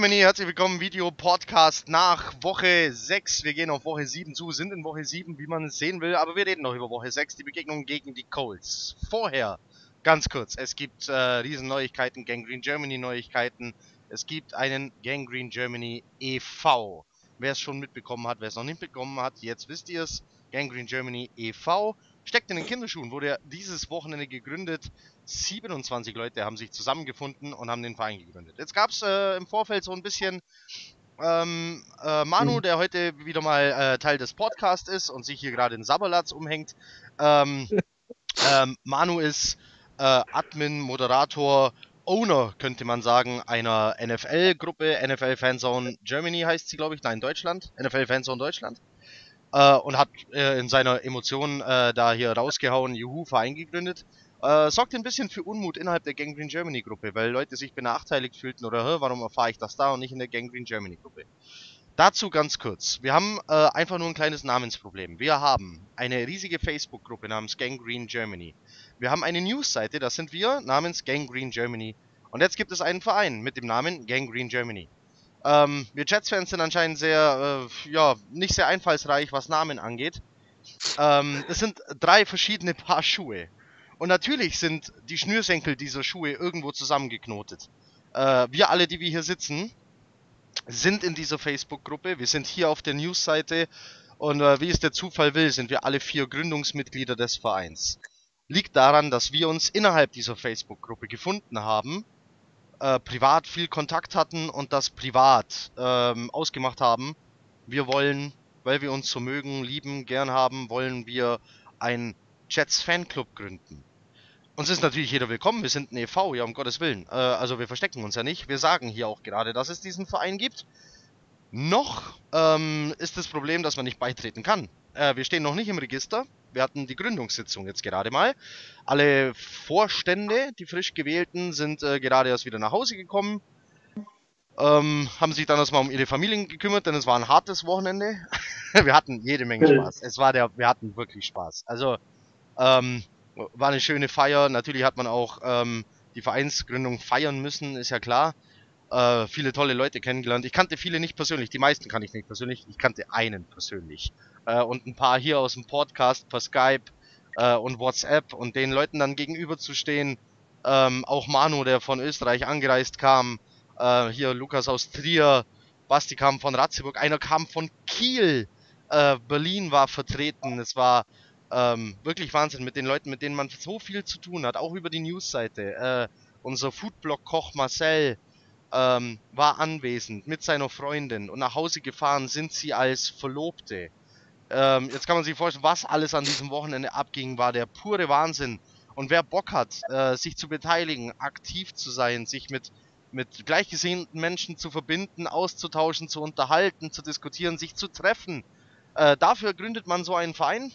Germany, herzlich willkommen Video Podcast nach Woche 6. Wir gehen auf Woche 7 zu, sind in Woche 7, wie man es sehen will, aber wir reden noch über Woche 6, die Begegnung gegen die Colts. Vorher, ganz kurz, es gibt äh, riesen Neuigkeiten, Gangrene Germany Neuigkeiten. Es gibt einen Gangrene Germany e.V. Wer es schon mitbekommen hat, wer es noch nicht mitbekommen hat, jetzt wisst ihr es. Gangrene Germany e.V. steckt in den Kinderschuhen, wurde dieses Wochenende gegründet. 27 Leute haben sich zusammengefunden und haben den Verein gegründet. Jetzt gab es äh, im Vorfeld so ein bisschen ähm, äh, Manu, mhm. der heute wieder mal äh, Teil des Podcasts ist und sich hier gerade in Saberlatz umhängt. Ähm, ähm, Manu ist äh, Admin, Moderator, Owner, könnte man sagen, einer NFL-Gruppe, NFL Fanzone Germany heißt sie, glaube ich, nein, Deutschland, NFL Fanzone Deutschland. Äh, und hat äh, in seiner Emotion da hier rausgehauen, Juhu, Verein gegründet. Äh, sorgt ein bisschen für Unmut innerhalb der Gangrene Germany Gruppe, weil Leute sich benachteiligt fühlten oder, warum erfahre ich das da und nicht in der Gangrene Germany Gruppe. Dazu ganz kurz. Wir haben äh, einfach nur ein kleines Namensproblem. Wir haben eine riesige Facebook-Gruppe namens Gangrene Germany. Wir haben eine Newsseite, das sind wir, namens Gangrene Germany. Und jetzt gibt es einen Verein mit dem Namen Gangrene Germany. Ähm, wir Jets-Fans sind anscheinend sehr, äh, ja, nicht sehr einfallsreich, was Namen angeht. Ähm, es sind drei verschiedene Paar Schuhe. Und natürlich sind die Schnürsenkel dieser Schuhe irgendwo zusammengeknotet. Äh, wir alle, die wir hier sitzen, sind in dieser Facebook-Gruppe. Wir sind hier auf der News-Seite. Und äh, wie es der Zufall will, sind wir alle vier Gründungsmitglieder des Vereins. Liegt daran, dass wir uns innerhalb dieser Facebook-Gruppe gefunden haben, äh, privat viel Kontakt hatten und das privat ähm, ausgemacht haben. Wir wollen, weil wir uns so mögen, lieben, gern haben, wollen wir ein Jets Fanclub gründen. Uns ist natürlich jeder willkommen, wir sind ein e.V., ja um Gottes Willen. Äh, also wir verstecken uns ja nicht. Wir sagen hier auch gerade, dass es diesen Verein gibt. Noch ähm, ist das Problem, dass man nicht beitreten kann. Äh, wir stehen noch nicht im Register. Wir hatten die Gründungssitzung jetzt gerade mal. Alle Vorstände, die frisch gewählten, sind äh, gerade erst wieder nach Hause gekommen. Ähm, haben sich dann erstmal um ihre Familien gekümmert, denn es war ein hartes Wochenende. wir hatten jede Menge Spaß. Es war der, wir hatten wirklich Spaß. Also, ähm, war eine schöne Feier. Natürlich hat man auch ähm, die Vereinsgründung feiern müssen, ist ja klar. Äh, viele tolle Leute kennengelernt. Ich kannte viele nicht persönlich, die meisten kann ich nicht persönlich. Ich kannte einen persönlich. Äh, und ein paar hier aus dem Podcast per Skype äh, und WhatsApp und den Leuten dann gegenüberzustehen. Ähm, auch Manu, der von Österreich angereist kam. Äh, hier Lukas aus Trier. Basti kam von Ratzeburg. Einer kam von Kiel. Äh, Berlin war vertreten. Es war ähm, wirklich Wahnsinn mit den Leuten, mit denen man so viel zu tun hat, auch über die Newsseite. Äh, unser Foodblog-Koch Marcel ähm, war anwesend mit seiner Freundin und nach Hause gefahren sind sie als Verlobte. Ähm, jetzt kann man sich vorstellen, was alles an diesem Wochenende abging, war der pure Wahnsinn. Und wer Bock hat, äh, sich zu beteiligen, aktiv zu sein, sich mit, mit gleichgesinnten Menschen zu verbinden, auszutauschen, zu unterhalten, zu diskutieren, sich zu treffen, äh, dafür gründet man so einen Verein.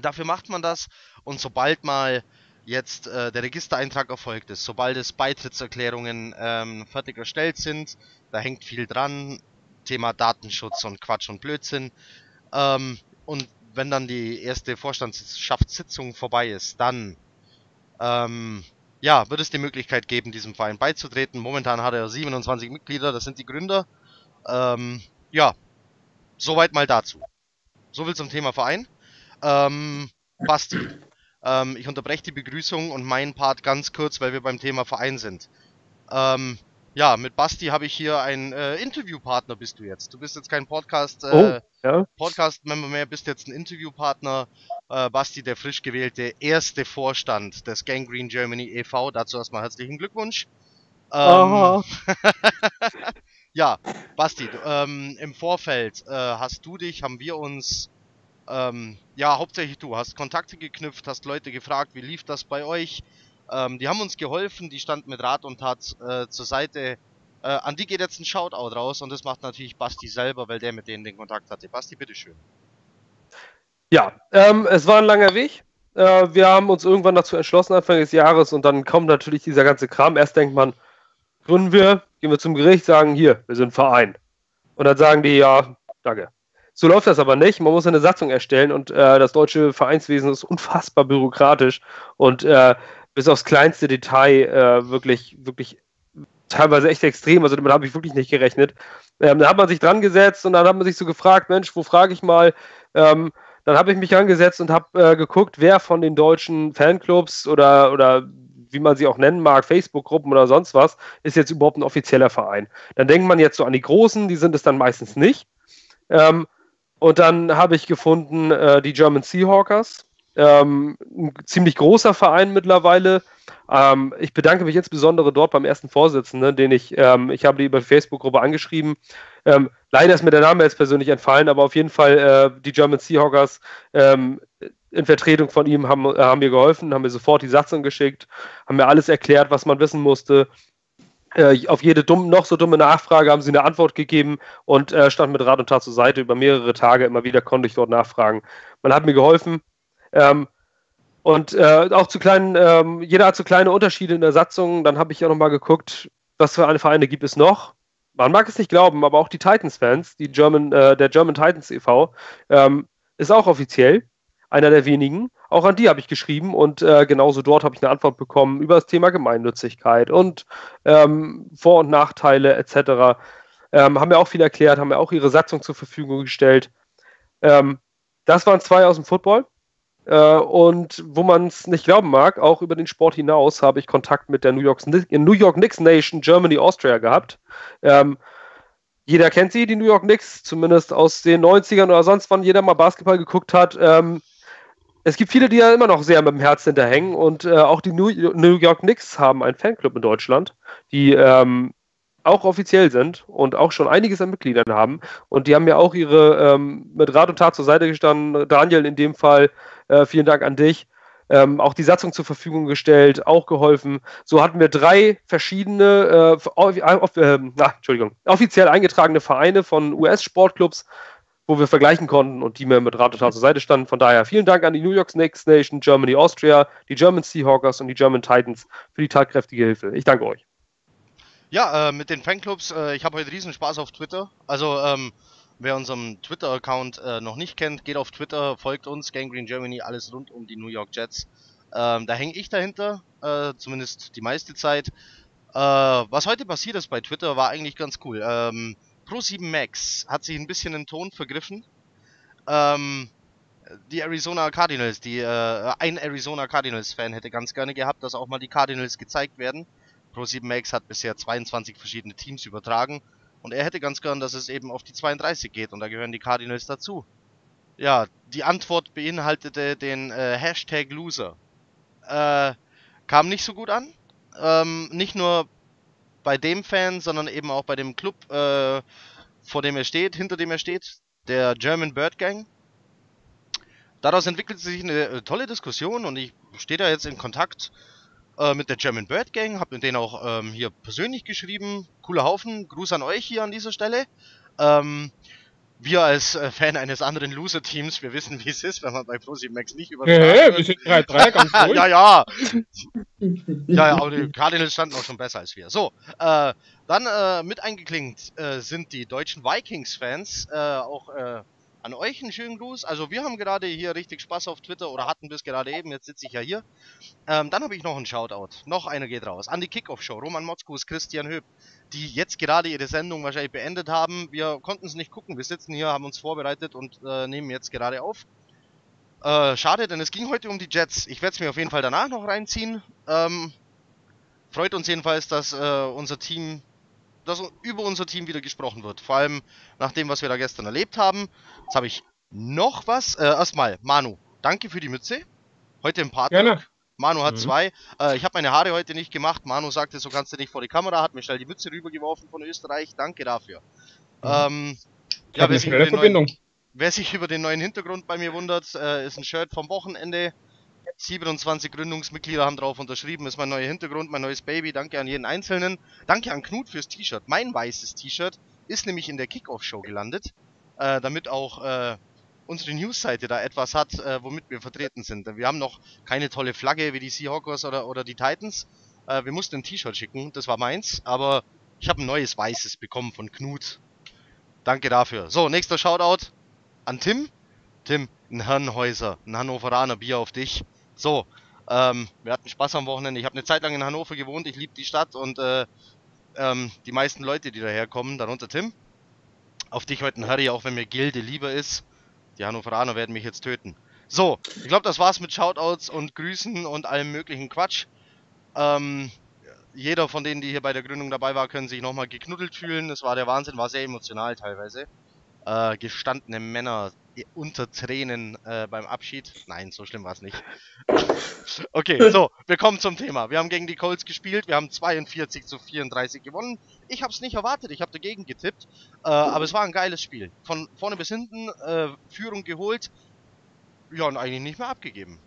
Dafür macht man das und sobald mal jetzt äh, der Registereintrag erfolgt ist, sobald es Beitrittserklärungen ähm, fertig erstellt sind, da hängt viel dran, Thema Datenschutz und Quatsch und Blödsinn. Ähm, und wenn dann die erste Vorstandsschaftssitzung vorbei ist, dann ähm, ja, wird es die Möglichkeit geben, diesem Verein beizutreten. Momentan hat er 27 Mitglieder, das sind die Gründer. Ähm, ja, soweit mal dazu. So viel zum Thema Verein. Ähm, Basti, ähm, ich unterbreche die Begrüßung und meinen Part ganz kurz, weil wir beim Thema Verein sind. Ähm, ja, mit Basti habe ich hier einen äh, Interviewpartner bist du jetzt. Du bist jetzt kein Podcast äh, oh, ja. Podcast-Member mehr, bist jetzt ein Interviewpartner. Äh, Basti, der frisch gewählte erste Vorstand des Gangrene Germany e.V. Dazu erstmal herzlichen Glückwunsch. Ähm, ja, Basti, ähm, im Vorfeld äh, hast du dich, haben wir uns ähm, ja, hauptsächlich du hast Kontakte geknüpft, hast Leute gefragt, wie lief das bei euch. Ähm, die haben uns geholfen, die standen mit Rat und Tat äh, zur Seite. Äh, an die geht jetzt ein Shoutout raus und das macht natürlich Basti selber, weil der mit denen den Kontakt hatte. Basti, bitteschön. Ja, ähm, es war ein langer Weg. Äh, wir haben uns irgendwann dazu entschlossen, Anfang des Jahres, und dann kommt natürlich dieser ganze Kram. Erst denkt man, gründen wir, gehen wir zum Gericht, sagen, hier, wir sind Verein. Und dann sagen die, ja, danke. So läuft das aber nicht. Man muss eine Satzung erstellen und äh, das deutsche Vereinswesen ist unfassbar bürokratisch und äh, bis aufs kleinste Detail äh, wirklich, wirklich teilweise echt extrem, also damit habe ich wirklich nicht gerechnet. Ähm, da hat man sich dran gesetzt und dann hat man sich so gefragt, Mensch, wo frage ich mal? Ähm, dann habe ich mich angesetzt und habe äh, geguckt, wer von den deutschen Fanclubs oder, oder wie man sie auch nennen mag, Facebook-Gruppen oder sonst was, ist jetzt überhaupt ein offizieller Verein. Dann denkt man jetzt so an die Großen, die sind es dann meistens nicht. Ähm, und dann habe ich gefunden äh, die German Seahawkers, ähm, ein ziemlich großer Verein mittlerweile. Ähm, ich bedanke mich insbesondere dort beim ersten Vorsitzenden, den ich, ähm, ich habe die über die Facebook-Gruppe angeschrieben. Ähm, leider ist mir der Name jetzt persönlich entfallen, aber auf jeden Fall äh, die German Seahawkers ähm, in Vertretung von ihm haben, äh, haben mir geholfen, haben mir sofort die Satzung geschickt, haben mir alles erklärt, was man wissen musste. Äh, auf jede dumm, noch so dumme Nachfrage haben sie eine Antwort gegeben und äh, stand mit Rat und Tat zur Seite. Über mehrere Tage immer wieder konnte ich dort nachfragen. Man hat mir geholfen. Ähm, und äh, auch zu kleinen, ähm, jeder hat so kleine Unterschiede in der Satzung. Dann habe ich ja nochmal geguckt, was für eine Vereine gibt es noch. Man mag es nicht glauben, aber auch die Titans-Fans, die German, äh, der German Titans e.V., ähm, ist auch offiziell einer der wenigen. Auch an die habe ich geschrieben und äh, genauso dort habe ich eine Antwort bekommen über das Thema Gemeinnützigkeit und ähm, Vor- und Nachteile etc. Ähm, haben mir auch viel erklärt, haben mir auch ihre Satzung zur Verfügung gestellt. Ähm, das waren zwei aus dem Football. Äh, und wo man es nicht glauben mag, auch über den Sport hinaus habe ich Kontakt mit der New York, New York Knicks Nation Germany Austria gehabt. Ähm, jeder kennt sie, die New York Knicks, zumindest aus den 90ern oder sonst wann jeder mal Basketball geguckt hat. Ähm, es gibt viele, die ja immer noch sehr mit dem Herz hinterhängen und äh, auch die New, New, York Knicks haben einen Fanclub in Deutschland, die ähm, auch offiziell sind und auch schon einiges an Mitgliedern haben. Und die haben ja auch ihre ähm, mit Rat und Tat zur Seite gestanden. Daniel, in dem Fall, äh, vielen Dank an dich. Ähm, auch die Satzung zur Verfügung gestellt, auch geholfen. So hatten wir drei verschiedene, äh, äh, na, Entschuldigung, offiziell eingetragene Vereine von US-Sportclubs wo wir vergleichen konnten und die mir mit Rat und Tat zur Seite standen. Von daher vielen Dank an die New York Snakes Nation, Germany Austria, die German Seahawkers und die German Titans für die tatkräftige Hilfe. Ich danke euch. Ja, äh, mit den Fanclubs, äh, ich habe heute riesen Spaß auf Twitter. Also, ähm, wer unseren Twitter-Account äh, noch nicht kennt, geht auf Twitter, folgt uns, Gangrene Germany, alles rund um die New York Jets. Ähm, da hänge ich dahinter, äh, zumindest die meiste Zeit. Äh, was heute passiert ist bei Twitter, war eigentlich ganz cool. Ähm, Pro7 Max hat sich ein bisschen im Ton vergriffen. Ähm, die Arizona Cardinals, die äh, ein Arizona Cardinals Fan hätte ganz gerne gehabt, dass auch mal die Cardinals gezeigt werden. Pro7 Max hat bisher 22 verschiedene Teams übertragen und er hätte ganz gern, dass es eben auf die 32 geht und da gehören die Cardinals dazu. Ja, die Antwort beinhaltete den äh, Hashtag Loser. Äh, kam nicht so gut an. Ähm, nicht nur bei dem Fan, sondern eben auch bei dem Club, äh, vor dem er steht, hinter dem er steht, der German Bird Gang. Daraus entwickelt sich eine äh, tolle Diskussion und ich stehe da jetzt in Kontakt äh, mit der German Bird Gang, habe mit denen auch ähm, hier persönlich geschrieben. Cooler Haufen, Gruß an euch hier an dieser Stelle. Ähm, wir als äh, Fan eines anderen Loser-Teams, wir wissen, wie es ist, wenn man bei Max nicht übertragen ja, wir sind 3-3, ganz ruhig. ja, ja. ja, ja, aber die Cardinals standen auch schon besser als wir. So, äh, dann äh, mit eingeklinkt äh, sind die deutschen Vikings-Fans, äh, auch äh, an euch einen schönen Gruß. Also wir haben gerade hier richtig Spaß auf Twitter oder hatten bis gerade eben, jetzt sitze ich ja hier. Ähm, dann habe ich noch einen Shoutout. Noch einer geht raus. An die Kickoff-Show. Roman Motzkus, Christian Höp die jetzt gerade ihre Sendung wahrscheinlich beendet haben. Wir konnten es nicht gucken. Wir sitzen hier, haben uns vorbereitet und äh, nehmen jetzt gerade auf. Äh, schade, denn es ging heute um die Jets. Ich werde es mir auf jeden Fall danach noch reinziehen. Ähm, freut uns jedenfalls, dass äh, unser Team, dass über unser Team wieder gesprochen wird. Vor allem nach dem, was wir da gestern erlebt haben. Jetzt habe ich noch was. Äh, erstmal, Manu, danke für die Mütze. Heute im Partner. Gerne. Manu hat mhm. zwei. Äh, ich habe meine Haare heute nicht gemacht. Manu sagte, so kannst du nicht vor die Kamera, hat mir schnell die Mütze rübergeworfen von Österreich. Danke dafür. Mhm. Ähm, ja, wer sich, neuen, wer sich, über den neuen Hintergrund bei mir wundert, äh, ist ein Shirt vom Wochenende. 27 Gründungsmitglieder haben drauf unterschrieben, ist mein neuer Hintergrund, mein neues Baby. Danke an jeden Einzelnen. Danke an Knut fürs T-Shirt. Mein weißes T-Shirt ist nämlich in der Kickoff-Show gelandet, äh, damit auch äh, unsere Newsseite da etwas hat, äh, womit wir vertreten sind. Wir haben noch keine tolle Flagge wie die Seahawkers oder, oder die Titans. Äh, wir mussten ein T-Shirt schicken, das war meins, aber ich habe ein neues weißes bekommen von Knut. Danke dafür. So, nächster Shoutout an Tim. Tim, ein Herrenhäuser, ein Hannoveraner Bier auf dich. So, ähm, wir hatten Spaß am Wochenende. Ich habe eine Zeit lang in Hannover gewohnt, ich liebe die Stadt und äh, ähm, die meisten Leute, die daherkommen, darunter Tim. Auf dich heute ein Harry, auch wenn mir Gilde lieber ist. Die Hannoveraner werden mich jetzt töten. So, ich glaube, das war's mit Shoutouts und Grüßen und allem möglichen Quatsch. Ähm, jeder von denen, die hier bei der Gründung dabei war, können sich nochmal geknuddelt fühlen. Es war der Wahnsinn, war sehr emotional teilweise. Äh, gestandene Männer unter Tränen äh, beim Abschied. Nein, so schlimm war es nicht. okay, so, wir kommen zum Thema. Wir haben gegen die Colts gespielt, wir haben 42 zu 34 gewonnen. Ich habe es nicht erwartet, ich habe dagegen getippt, äh, aber es war ein geiles Spiel. Von vorne bis hinten äh, Führung geholt, ja und eigentlich nicht mehr abgegeben.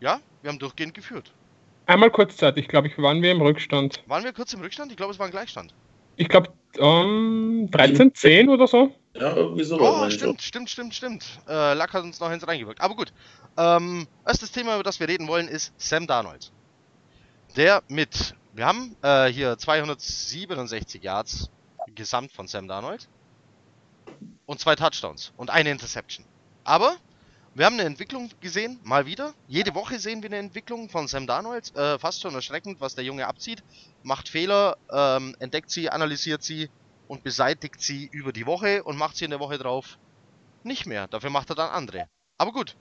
Ja, wir haben durchgehend geführt. Einmal kurzzeitig, glaube ich, waren wir im Rückstand. Waren wir kurz im Rückstand? Ich glaube, es war ein Gleichstand. Ich glaube, um, 13, 10 oder so. Ja, irgendwie so. Oh, stimmt, stimmt, stimmt, stimmt. Äh, Lack hat uns noch eins reingewirkt. Aber gut. Ähm, erstes Thema, über das wir reden wollen, ist Sam Darnold. Der mit, wir haben äh, hier 267 Yards gesamt von Sam Darnold. Und zwei Touchdowns und eine Interception. Aber wir haben eine Entwicklung gesehen, mal wieder. Jede Woche sehen wir eine Entwicklung von Sam Darnold. Äh, fast schon erschreckend, was der Junge abzieht. Macht Fehler, ähm, entdeckt sie, analysiert sie und beseitigt sie über die Woche und macht sie in der Woche drauf nicht mehr. Dafür macht er dann andere. Aber gut,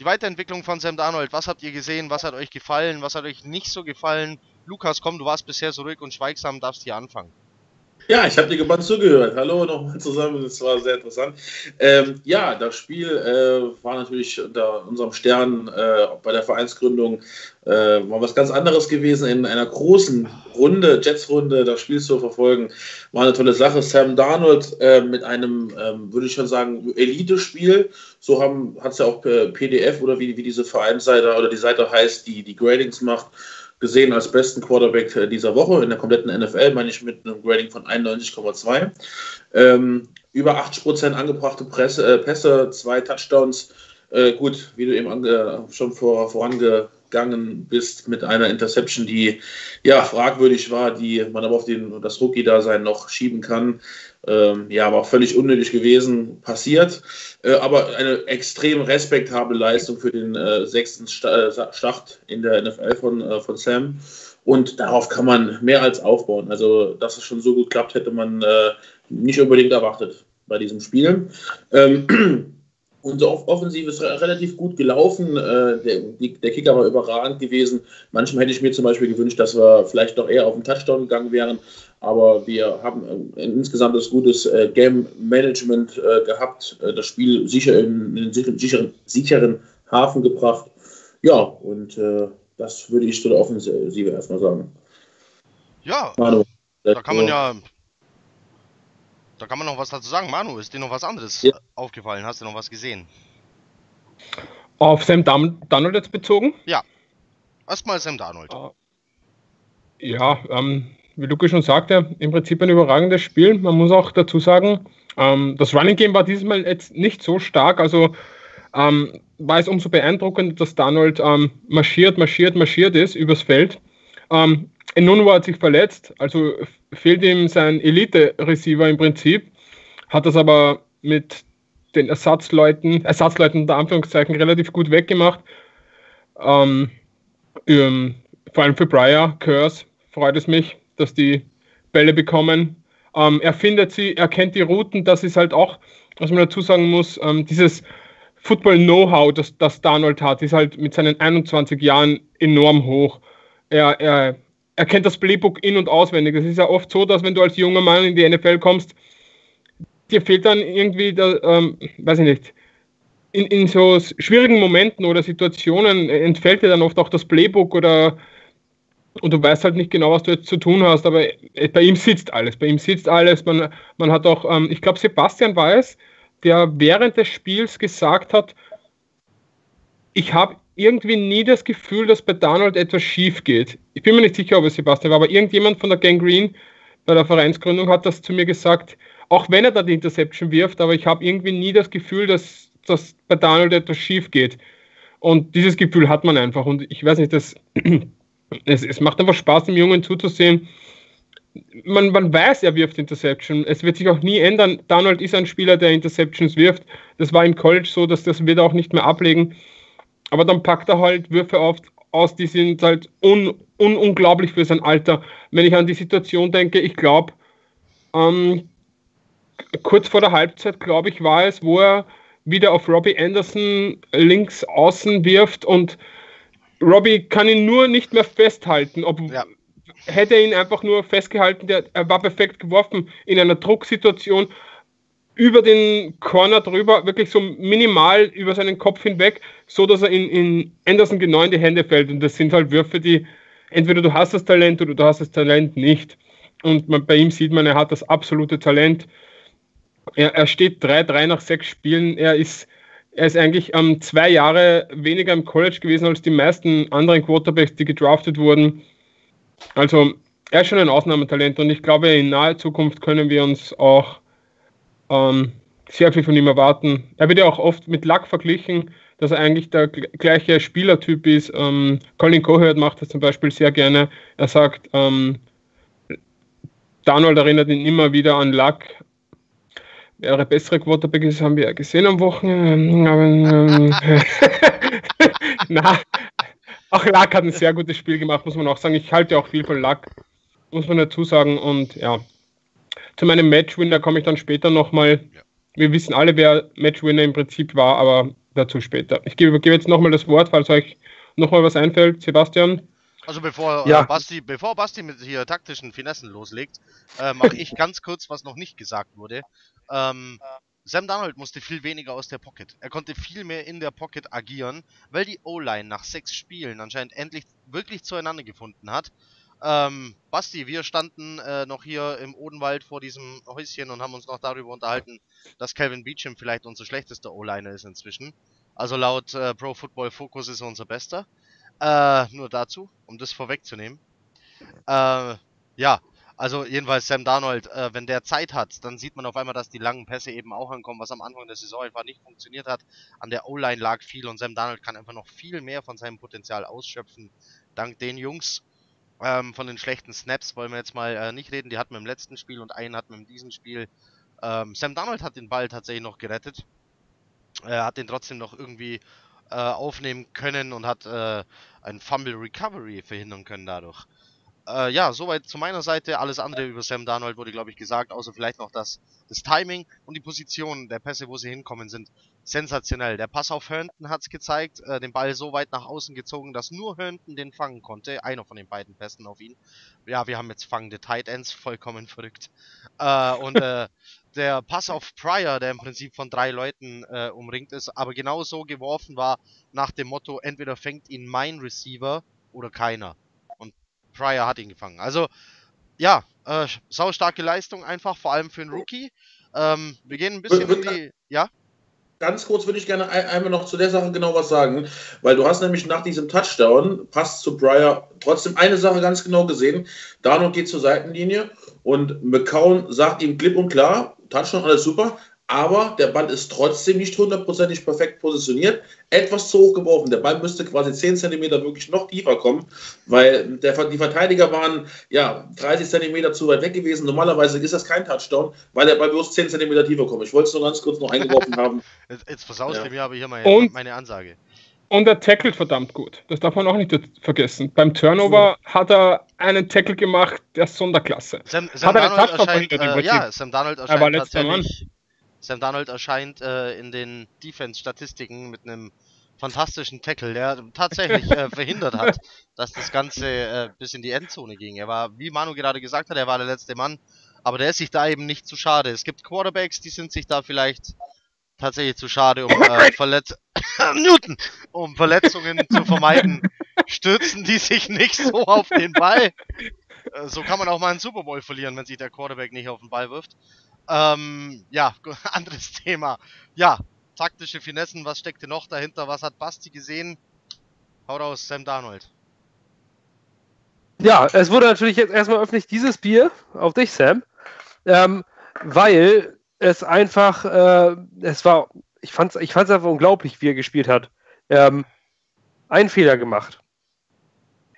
die Weiterentwicklung von Sam Darnold, was habt ihr gesehen? Was hat euch gefallen? Was hat euch nicht so gefallen? Lukas, komm, du warst bisher so ruhig und schweigsam, darfst hier anfangen. Ja, ich habe dir gebannt zugehört. Hallo nochmal zusammen, das war sehr interessant. Ähm, ja, das Spiel äh, war natürlich unter unserem Stern äh, bei der Vereinsgründung äh, war was ganz anderes gewesen. In einer großen Runde, Jets-Runde, das Spiel zu verfolgen, war eine tolle Sache. Sam Darnold äh, mit einem, ähm, würde ich schon sagen, Elite-Spiel. So hat es ja auch äh, PDF oder wie, wie diese Vereinsseite oder die Seite heißt, die die Gradings macht gesehen als besten Quarterback äh, dieser Woche in der kompletten NFL, meine ich mit einem Grading von 91,2. Ähm, über 80% angebrachte Presse, äh, Pässe, zwei Touchdowns. Äh, gut, wie du eben ange, schon vor, vorangegangen bist mit einer Interception, die ja fragwürdig war, die man aber auf den, das Rookie-Dasein noch schieben kann. Ähm, ja, aber auch völlig unnötig gewesen, passiert. Äh, aber eine extrem respektable Leistung für den äh, sechsten äh, Start in der NFL von, äh, von Sam. Und darauf kann man mehr als aufbauen. Also, dass es schon so gut klappt, hätte man äh, nicht unbedingt erwartet bei diesem Spiel. Ähm, Unsere Offensive ist relativ gut gelaufen. Äh, der, der, Kicker war überragend gewesen. Manchmal hätte ich mir zum Beispiel gewünscht, dass wir vielleicht noch eher auf den Touchdown gegangen wären. Aber wir haben äh, insgesamt das gutes äh, Game Management gehabt, das Spiel sicher in, in einen sicheren, sicheren Hafen gebracht. Ja, und das würde ich zu der Offensive erstmal sagen. Ja, Manu, da kann man ja da kann man noch was dazu sagen. Manu, ist dir noch was anderes ja. aufgefallen? Hast du noch was gesehen? Auf Sam Darnold jetzt bezogen? Ja. Erstmal Sam Darnold. Uh, ja, ähm, wie Lukas schon sagte, im Prinzip ein überragendes Spiel. Man muss auch dazu sagen, ähm, das Running Game war diesmal jetzt nicht so stark. Also ähm, war es umso beeindruckender, dass Darnold ähm, marschiert, marschiert, marschiert ist übers Feld. Ähm, Enunwa hat sich verletzt, also fehlt ihm sein Elite-Receiver im Prinzip, hat das aber mit den Ersatzleuten, Ersatzleuten unter Anführungszeichen relativ gut weggemacht. Ähm, ähm, vor allem für Breyer, Curse, freut es mich, dass die Bälle bekommen. Ähm, er findet sie, er kennt die Routen, das ist halt auch, was man dazu sagen muss, ähm, dieses Football-Know-how, das, das Darnold hat, ist halt mit seinen 21 Jahren enorm hoch. Er, er er kennt das Playbook in- und auswendig. Es ist ja oft so, dass wenn du als junger Mann in die NFL kommst, dir fehlt dann irgendwie, der, ähm, weiß ich nicht, in, in so schwierigen Momenten oder Situationen entfällt dir dann oft auch das Playbook oder und du weißt halt nicht genau, was du jetzt zu tun hast, aber bei ihm sitzt alles. Bei ihm sitzt alles. Man, man hat auch, ähm, ich glaube, Sebastian Weiß, der während des Spiels gesagt hat, ich habe irgendwie nie das Gefühl, dass bei Donald etwas schief geht. Ich bin mir nicht sicher, ob es Sebastian war, aber irgendjemand von der Gang Green bei der Vereinsgründung hat das zu mir gesagt, auch wenn er da die Interception wirft, aber ich habe irgendwie nie das Gefühl, dass, dass bei Donald etwas schief geht. Und dieses Gefühl hat man einfach. Und ich weiß nicht, das, es, es macht einfach Spaß, dem Jungen zuzusehen. Man, man weiß, er wirft Interception. Es wird sich auch nie ändern. Donald ist ein Spieler, der Interceptions wirft. Das war im College so, dass das wird er auch nicht mehr ablegen aber dann packt er halt Würfe auf, aus, die sind halt un, un, unglaublich für sein Alter. Wenn ich an die Situation denke, ich glaube, ähm, kurz vor der Halbzeit, glaube ich, war es, wo er wieder auf Robbie Anderson links außen wirft und Robbie kann ihn nur nicht mehr festhalten. Ob, ja. Hätte er ihn einfach nur festgehalten, der, er war perfekt geworfen in einer Drucksituation über den Corner drüber, wirklich so minimal über seinen Kopf hinweg, so dass er in, in Anderson genau in die Hände fällt. Und das sind halt Würfe, die entweder du hast das Talent oder du hast das Talent nicht. Und man, bei ihm sieht man, er hat das absolute Talent. Er, er steht 3-3 nach sechs Spielen. Er ist, er ist eigentlich ähm, zwei Jahre weniger im College gewesen als die meisten anderen Quarterbacks, die gedraftet wurden. Also er ist schon ein Ausnahmetalent und ich glaube, in naher Zukunft können wir uns auch ähm, sehr viel von ihm erwarten. Er wird ja auch oft mit Luck verglichen, dass er eigentlich der gleiche Spielertyp ist. Ähm, Colin Cohert macht das zum Beispiel sehr gerne. Er sagt, ähm, Donald erinnert ihn immer wieder an Luck. Der bessere Quarterback ist, haben wir ja gesehen am Wochenende. Aber, ähm, na, auch Luck hat ein sehr gutes Spiel gemacht, muss man auch sagen. Ich halte auch viel von Luck, muss man dazu sagen. Und ja, zu meinem Matchwinner komme ich dann später nochmal. Ja. Wir wissen alle, wer Matchwinner im Prinzip war, aber dazu später. Ich gebe, gebe jetzt nochmal das Wort, falls euch nochmal was einfällt. Sebastian? Also bevor, ja. äh, Basti, bevor Basti mit hier taktischen Finessen loslegt, äh, mache ich ganz kurz, was noch nicht gesagt wurde. Ähm, Sam Donald musste viel weniger aus der Pocket. Er konnte viel mehr in der Pocket agieren, weil die O-Line nach sechs Spielen anscheinend endlich wirklich zueinander gefunden hat. Ähm, Basti, wir standen äh, noch hier im Odenwald vor diesem Häuschen und haben uns noch darüber unterhalten, dass Calvin Beecham vielleicht unser schlechtester O-Liner ist inzwischen. Also laut äh, Pro Football Focus ist er unser bester. Äh, nur dazu, um das vorwegzunehmen. Äh, ja, also jedenfalls Sam Darnold, äh, wenn der Zeit hat, dann sieht man auf einmal, dass die langen Pässe eben auch ankommen, was am Anfang der Saison einfach nicht funktioniert hat. An der O-Line lag viel und Sam Darnold kann einfach noch viel mehr von seinem Potenzial ausschöpfen. Dank den Jungs. Ähm, von den schlechten Snaps wollen wir jetzt mal äh, nicht reden. Die hatten wir im letzten Spiel und einen hatten wir in diesem Spiel. Ähm, Sam Darnold hat den Ball tatsächlich noch gerettet. Er hat den trotzdem noch irgendwie äh, aufnehmen können und hat äh, ein Fumble Recovery verhindern können dadurch. Äh, ja, soweit zu meiner Seite. Alles andere über Sam Darnold wurde, glaube ich, gesagt, außer vielleicht noch das, das Timing und die Position der Pässe, wo sie hinkommen, sind sensationell. Der Pass auf Herndon hat es gezeigt, äh, den Ball so weit nach außen gezogen, dass nur Herndon den fangen konnte. Einer von den beiden Pässen auf ihn. Ja, wir haben jetzt fangende Tight Ends, vollkommen verrückt. Äh, und äh, der Pass auf Pryor, der im Prinzip von drei Leuten äh, umringt ist, aber genau so geworfen war nach dem Motto, entweder fängt ihn mein Receiver oder keiner. Und Pryor hat ihn gefangen. Also, ja, äh, sau starke Leistung einfach, vor allem für einen Rookie. Ähm, wir gehen ein bisschen in die... Ja? Ganz kurz würde ich gerne einmal noch zu der Sache genau was sagen, weil du hast nämlich nach diesem Touchdown, Pass zu Breyer, trotzdem eine Sache ganz genau gesehen. Darnold geht zur Seitenlinie und McCown sagt ihm klipp und klar, Touchdown, alles super, aber der Ball ist trotzdem nicht hundertprozentig perfekt positioniert, etwas zu hoch geworfen. Der Ball müsste quasi 10 cm wirklich noch tiefer kommen, weil der, die Verteidiger waren ja 30 cm zu weit weg gewesen. Normalerweise ist das kein Touchdown, weil der Ball bloß 10 cm tiefer kommt. Ich wollte es nur ganz kurz noch eingeworfen haben. Jetzt, jetzt versaust ja. du mir aber hier meine, meine Ansage. Und er tackelt verdammt gut. Das darf man auch nicht vergessen. Beim Turnover so. hat er einen Tackle gemacht, der Sonderklasse. Sam, Sam hat Donald erscheint, äh, ja, Sam Donald erscheint tatsächlich Sam Darnold erscheint äh, in den Defense-Statistiken mit einem fantastischen Tackle, der tatsächlich äh, verhindert hat, dass das Ganze äh, bis in die Endzone ging. Er war, wie Manu gerade gesagt hat, er war der letzte Mann, aber der ist sich da eben nicht zu schade. Es gibt Quarterbacks, die sind sich da vielleicht tatsächlich zu schade, um äh, Verletz Newton, um Verletzungen zu vermeiden. Stürzen die sich nicht so auf den Ball. Äh, so kann man auch mal einen Super Bowl verlieren, wenn sich der Quarterback nicht auf den Ball wirft. Ähm, ja, anderes Thema. Ja, taktische Finessen, was steckte noch dahinter? Was hat Basti gesehen? Haut aus, Sam Darnold. Ja, es wurde natürlich jetzt erstmal öffentlich dieses Bier auf dich, Sam. Ähm, weil es einfach, äh, es war, ich fand es ich fand's einfach unglaublich, wie er gespielt hat. Ähm, einen Fehler gemacht.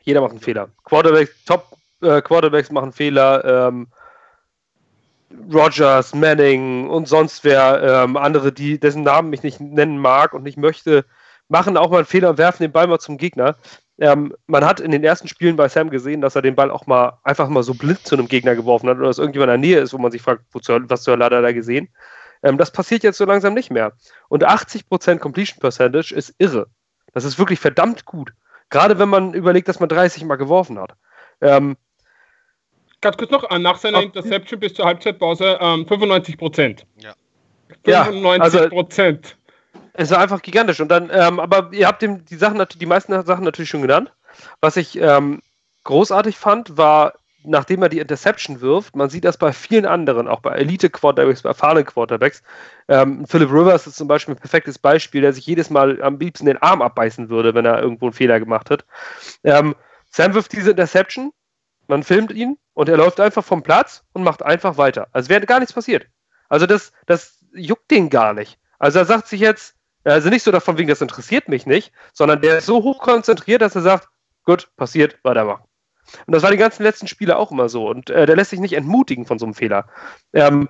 Jeder macht einen Fehler. Quarterbacks, Top äh, Quarterbacks machen Fehler. Ähm, Rogers, Manning und sonst wer, ähm, andere, die, dessen Namen ich nicht nennen mag und nicht möchte, machen auch mal einen Fehler und werfen den Ball mal zum Gegner. ähm, man hat in den ersten Spielen bei Sam gesehen, dass er den Ball auch mal einfach mal so blind zu einem Gegner geworfen hat oder dass irgendjemand in der Nähe ist, wo man sich fragt, wozu, was zur er da gesehen. Ähm, das passiert jetzt so langsam nicht mehr. Und 80% Completion Percentage ist irre. Das ist wirklich verdammt gut. Gerade wenn man überlegt, dass man 30 Mal geworfen hat. Ähm, Ganz kurz noch, äh, nach seiner Interception bis zur Halbzeitpause ähm, 95 Prozent. Ja. 95 Prozent. Also, es war einfach gigantisch. Und dann, ähm, aber ihr habt dem, die Sachen, die meisten Sachen natürlich schon genannt. Was ich ähm, großartig fand, war, nachdem er die Interception wirft, man sieht das bei vielen anderen, auch bei Elite-Quarterbacks, bei erfahrenen Quarterbacks. Ähm, Philip Rivers ist zum Beispiel ein perfektes Beispiel, der sich jedes Mal am liebsten den Arm abbeißen würde, wenn er irgendwo einen Fehler gemacht hat. Ähm, Sam wirft diese Interception, man filmt ihn und er läuft einfach vom Platz und macht einfach weiter. Also wäre gar nichts passiert. Also das, das juckt den gar nicht. Also er sagt sich jetzt, also nicht so davon wegen, das interessiert mich nicht, sondern der ist so hoch konzentriert, dass er sagt, gut, passiert, weitermachen. Und das war die ganzen letzten Spiele auch immer so. Und äh, der lässt sich nicht entmutigen von so einem Fehler. Ähm,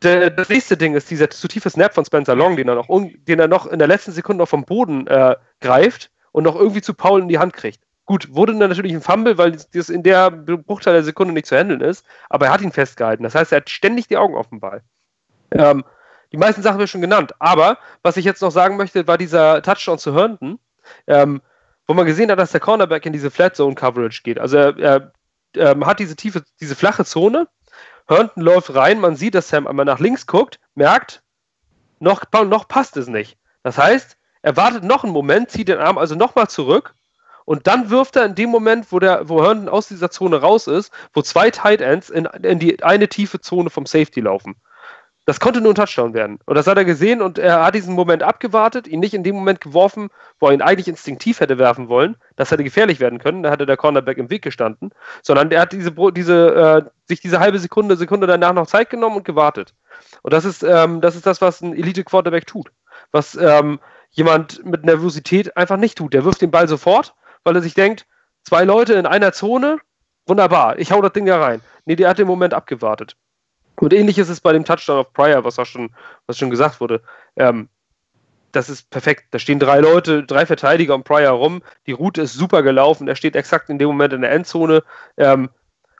das nächste Ding ist dieser zu tiefe Snap von Spencer Long, den er noch, den er noch in der letzten Sekunde noch vom Boden äh, greift und noch irgendwie zu Paul in die Hand kriegt. Gut, wurde dann natürlich ein Fumble, weil das in der Bruchteil der Sekunde nicht zu handeln ist, aber er hat ihn festgehalten. Das heißt, er hat ständig die Augen auf Ball. Ähm, die meisten Sachen ich schon genannt, aber was ich jetzt noch sagen möchte, war dieser Touchdown zu Herndon, ähm, wo man gesehen hat, dass der Cornerback in diese Flat Zone Coverage geht. Also er, er ähm, hat diese tiefe, diese flache Zone. Herndon läuft rein, man sieht, dass Sam einmal nach links guckt, merkt, noch, noch passt es nicht. Das heißt, er wartet noch einen Moment, zieht den Arm also nochmal zurück und dann wirft er in dem Moment, wo, der, wo Herndon aus dieser Zone raus ist, wo zwei Tight Ends in, in die eine tiefe Zone vom Safety laufen. Das konnte nur ein Touchdown werden. Und das hat er gesehen und er hat diesen Moment abgewartet, ihn nicht in dem Moment geworfen, wo er ihn eigentlich instinktiv hätte werfen wollen. Das hätte gefährlich werden können. Da hätte der Cornerback im Weg gestanden. Sondern er hat diese, diese, äh, sich diese halbe Sekunde, Sekunde danach noch Zeit genommen und gewartet. Und das ist, ähm, das, ist das, was ein Elite-Quarterback tut. Was ähm, jemand mit Nervosität einfach nicht tut. Der wirft den Ball sofort, weil er sich denkt, zwei Leute in einer Zone, wunderbar, ich hau das Ding da rein. Nee, der hat den Moment abgewartet. Und ähnlich ist es bei dem Touchdown auf Pryor, was auch schon, was schon gesagt wurde. Ähm, das ist perfekt. Da stehen drei Leute, drei Verteidiger um Pryor rum. Die Route ist super gelaufen. Er steht exakt in dem Moment in der Endzone. Ähm,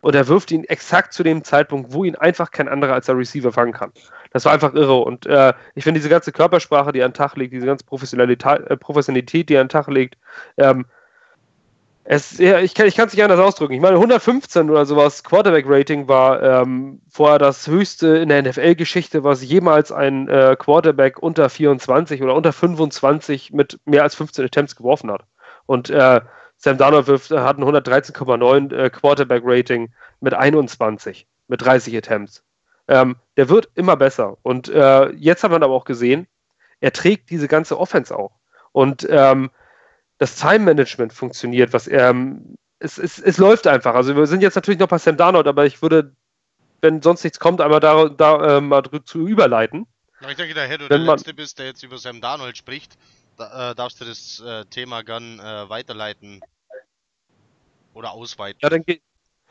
und er wirft ihn exakt zu dem Zeitpunkt, wo ihn einfach kein anderer als der Receiver fangen kann. Das war einfach irre. Und äh, ich finde diese ganze Körpersprache, die an den Tag legt, diese ganze Professionalität, äh, Professionalität die an den Tag legt, ähm, es, ja, ich kann es nicht anders ausdrücken. Ich meine, 115 oder sowas Quarterback-Rating war ähm, vorher das höchste in der NFL-Geschichte, was jemals ein äh, Quarterback unter 24 oder unter 25 mit mehr als 15 Attempts geworfen hat. Und äh, Sam Darnold wirft, hat ein 113,9 äh, Quarterback-Rating mit 21, mit 30 Attempts. Ähm, der wird immer besser. Und äh, jetzt hat man aber auch gesehen, er trägt diese ganze Offense auch. Und ähm, das Time-Management funktioniert, was ähm, es, es, es läuft einfach. Also wir sind jetzt natürlich noch bei Sam Darnold, aber ich würde, wenn sonst nichts kommt, einmal da, da äh, mal zu überleiten. ich denke, daher du wenn der Letzte bist, der jetzt über Sam Darnold spricht, da, äh, darfst du das äh, Thema gern äh, weiterleiten oder ausweiten. Ja, dann, ge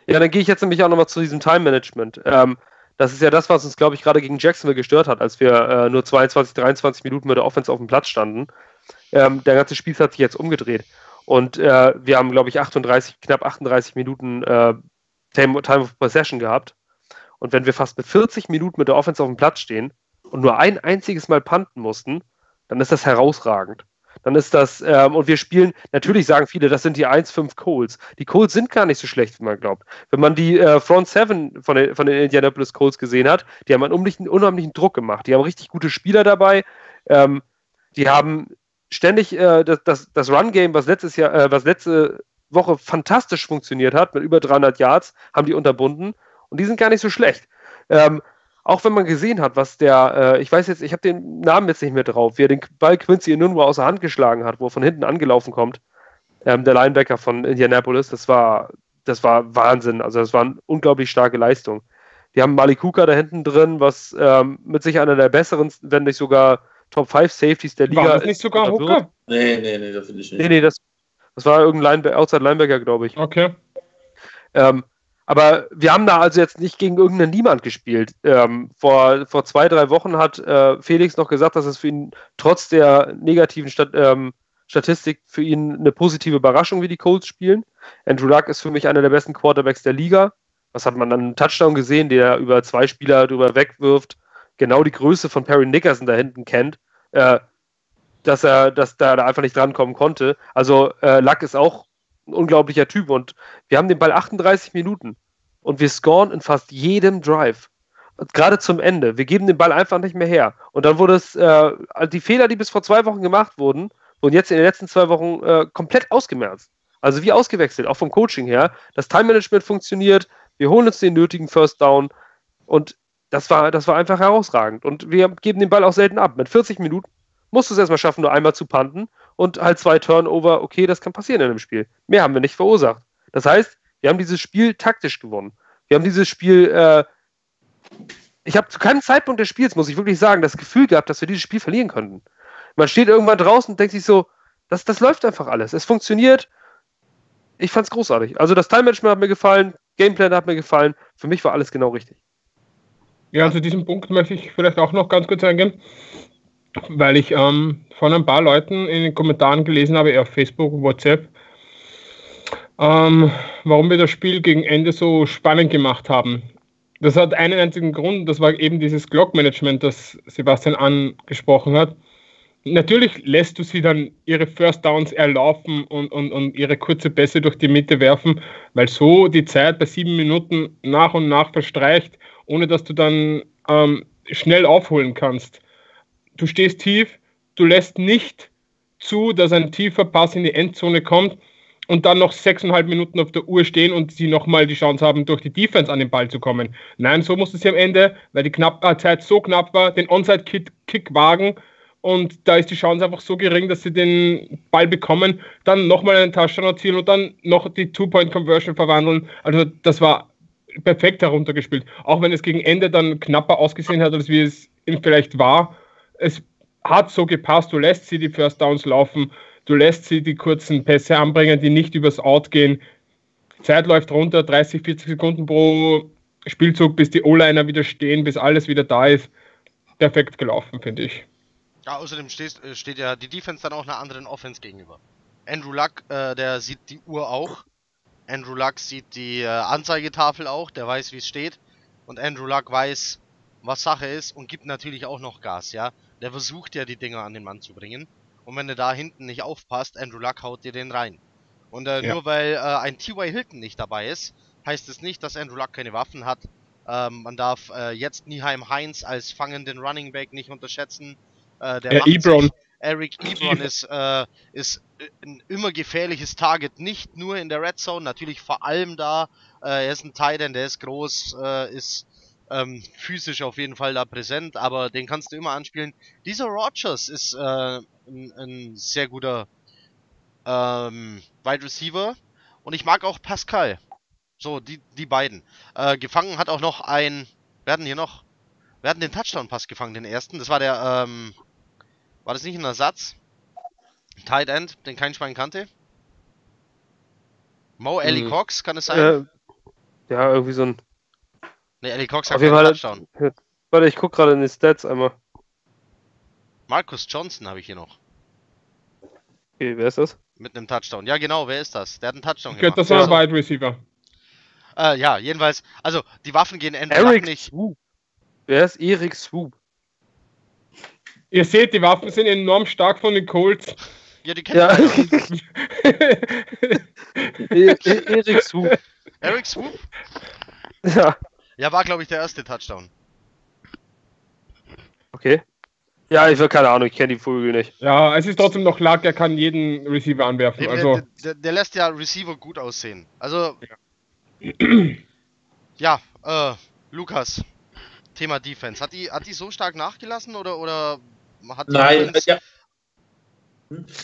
ja, dann gehe ich jetzt nämlich auch nochmal zu diesem Time-Management. Ähm, das ist ja das, was uns, glaube ich, gerade gegen Jacksonville gestört hat, als wir äh, nur 22, 23 Minuten mit der Offense auf dem Platz standen. Ähm, der ganze Spiel hat sich jetzt umgedreht. Und äh, wir haben, glaube ich, 38, knapp 38 Minuten äh, Time, of Possession gehabt. Und wenn wir fast mit 40 Minuten mit der Offense auf dem Platz stehen und nur ein einziges Mal panten mussten, dann ist das herausragend. Dann ist das, ähm, und wir spielen, natürlich sagen viele, das sind die 1-5 Colts. Die Colts sind gar nicht so schlecht, wie man glaubt. Wenn man die äh, Front 7 von den, von den Indianapolis Colts gesehen hat, die haben einen unheimlichen, unheimlichen Druck gemacht. Die haben richtig gute Spieler dabei. Ähm, die haben ständig äh, das, das, das Run-Game, was letztes Jahr, äh, was letzte Woche fantastisch funktioniert hat, mit über 300 Yards, haben die unterbunden und die sind gar nicht so schlecht. Ähm, auch wenn man gesehen hat, was der, äh, ich weiß jetzt, ich habe den Namen jetzt nicht mehr drauf, wie er den Ball Quincy Inunwa aus der Hand geschlagen hat, wo er von hinten angelaufen kommt, ähm, der Linebacker von Indianapolis, das war, das war Wahnsinn. Also das war eine unglaublich starke Leistung. Die haben Malikuka da hinten drin, was ähm, mit sich einer der besseren, wenn nicht sogar Top 5 Safeties der Liga. War das nicht sogar Hooker? Nee, nee, nee, das finde ich nicht. Nee, nee, das, das war irgendein Linebacker, Outside Linebacker, glaube ich. Okay. Ähm, aber wir haben da also jetzt nicht gegen irgendeinen Niemand gespielt. Ähm, vor, vor zwei, drei Wochen hat äh, Felix noch gesagt, dass es für ihn trotz der negativen Stat ähm, Statistik für ihn eine positive Überraschung, wie die Colts spielen. Andrew Luck ist für mich einer der besten Quarterbacks der Liga. Was hat man dann einen Touchdown gesehen, der über zwei Spieler drüber wegwirft, genau die Größe von Perry Nickerson da hinten kennt, äh, dass er, dass da, da einfach nicht drankommen konnte. Also äh, Luck ist auch ein unglaublicher Typ und wir haben den Ball 38 Minuten und wir scoren in fast jedem Drive. Gerade zum Ende. Wir geben den Ball einfach nicht mehr her. Und dann wurde es, äh, die Fehler, die bis vor zwei Wochen gemacht wurden, wurden jetzt in den letzten zwei Wochen äh, komplett ausgemerzt. Also wie ausgewechselt, auch vom Coaching her. Das Time-Management funktioniert, wir holen uns den nötigen First Down und das war, das war einfach herausragend. Und wir geben den Ball auch selten ab. Mit 40 Minuten musst du es erstmal schaffen, nur einmal zu panten und halt zwei Turnover. Okay, das kann passieren in einem Spiel. Mehr haben wir nicht verursacht. Das heißt, wir haben dieses Spiel taktisch gewonnen. Wir haben dieses Spiel, äh, ich habe zu keinem Zeitpunkt des Spiels, muss ich wirklich sagen, das Gefühl gehabt, dass wir dieses Spiel verlieren könnten. Man steht irgendwann draußen und denkt sich so, das, das läuft einfach alles. Es funktioniert. Ich fand es großartig. Also das Time-Management hat mir gefallen, Gameplan hat mir gefallen. Für mich war alles genau richtig. Ja, zu diesem Punkt möchte ich vielleicht auch noch ganz kurz eingehen, weil ich ähm, von ein paar Leuten in den Kommentaren gelesen habe, auf Facebook, WhatsApp, ähm, warum wir das Spiel gegen Ende so spannend gemacht haben. Das hat einen einzigen Grund, das war eben dieses Clock-Management, das Sebastian angesprochen hat natürlich lässt du sie dann ihre First Downs erlaufen und, und, und ihre kurze Pässe durch die Mitte werfen, weil so die Zeit bei sieben Minuten nach und nach verstreicht, ohne dass du dann ähm, schnell aufholen kannst. Du stehst tief, du lässt nicht zu, dass ein tiefer Pass in die Endzone kommt und dann noch sechseinhalb Minuten auf der Uhr stehen und sie nochmal die Chance haben, durch die Defense an den Ball zu kommen. Nein, so musste sie am Ende, weil die knapp, äh, Zeit so knapp war, den Onside-Kick wagen und da ist die Chance einfach so gering, dass sie den Ball bekommen, dann nochmal einen Touchdown erzielen und dann noch die Two-Point-Conversion verwandeln. Also das war perfekt heruntergespielt. Auch wenn es gegen Ende dann knapper ausgesehen hat, als wie es vielleicht war. Es hat so gepasst. Du lässt sie die First Downs laufen, du lässt sie die kurzen Pässe anbringen, die nicht übers Out gehen. Zeit läuft runter, 30, 40 Sekunden pro Spielzug, bis die O-Liner wieder stehen, bis alles wieder da ist. Perfekt gelaufen, finde ich. Ja, außerdem steht, äh, steht ja die Defense dann auch einer anderen Offense gegenüber. Andrew Luck, äh, der sieht die Uhr auch. Andrew Luck sieht die äh, Anzeigetafel auch, der weiß, wie es steht. Und Andrew Luck weiß, was Sache ist und gibt natürlich auch noch Gas, ja. Der versucht ja die Dinger an den Mann zu bringen. Und wenn du da hinten nicht aufpasst, Andrew Luck haut dir den rein. Und äh, ja. nur weil äh, ein T.Y. Hilton nicht dabei ist, heißt es nicht, dass Andrew Luck keine Waffen hat. Ähm, man darf äh, jetzt Nieheim Heinz als fangenden Running Back nicht unterschätzen. Äh, der ja, Ebron. Eric Ebron ist, äh, ist ein immer gefährliches Target, nicht nur in der Red Zone, natürlich vor allem da. Äh, er ist ein Titan, der ist groß, äh, ist ähm, physisch auf jeden Fall da präsent, aber den kannst du immer anspielen. Dieser Rogers ist äh, ein, ein, sehr guter ähm, Wide Receiver und ich mag auch Pascal. So, die, die beiden. Äh, gefangen hat auch noch ein, werden hier noch, werden den Touchdown-Pass gefangen, den ersten. Das war der, ähm, war das nicht ein Ersatz? Tight End, den kein Schwein kannte? Mo Ellie hm. Cox, kann es sein? Äh, ja, irgendwie so ein. Ne, Ellie Cox hat keinen Touchdown. Warte, ich guck gerade in die Stats einmal. Marcus Johnson habe ich hier noch. Okay, wer ist das? Mit einem Touchdown. Ja, genau, wer ist das? Der hat einen Touchdown ich gemacht. Das war ein Wide Receiver. Äh, ja, jedenfalls, also die Waffen gehen entweder nicht. Swoop. Wer ist Erik Swoop? Ihr seht, die Waffen sind enorm stark von den Colts. Ja, die kennen ja. E-, e-, Erik Swoop. Eric Swoop? Ja. Ja, war glaube ich der erste Touchdown. Okay. Ja, ich will keine Ahnung, ich kenne die Vögel nicht. Ja, es ist trotzdem noch Luck, er kann jeden Receiver anwerfen. Eben, also. Der, der, der, lässt ja Receiver gut aussehen. Also. Ja, ja äh, Lukas. Thema Defense. Hat die, hat die so stark nachgelassen oder, oder hat Nein, ja.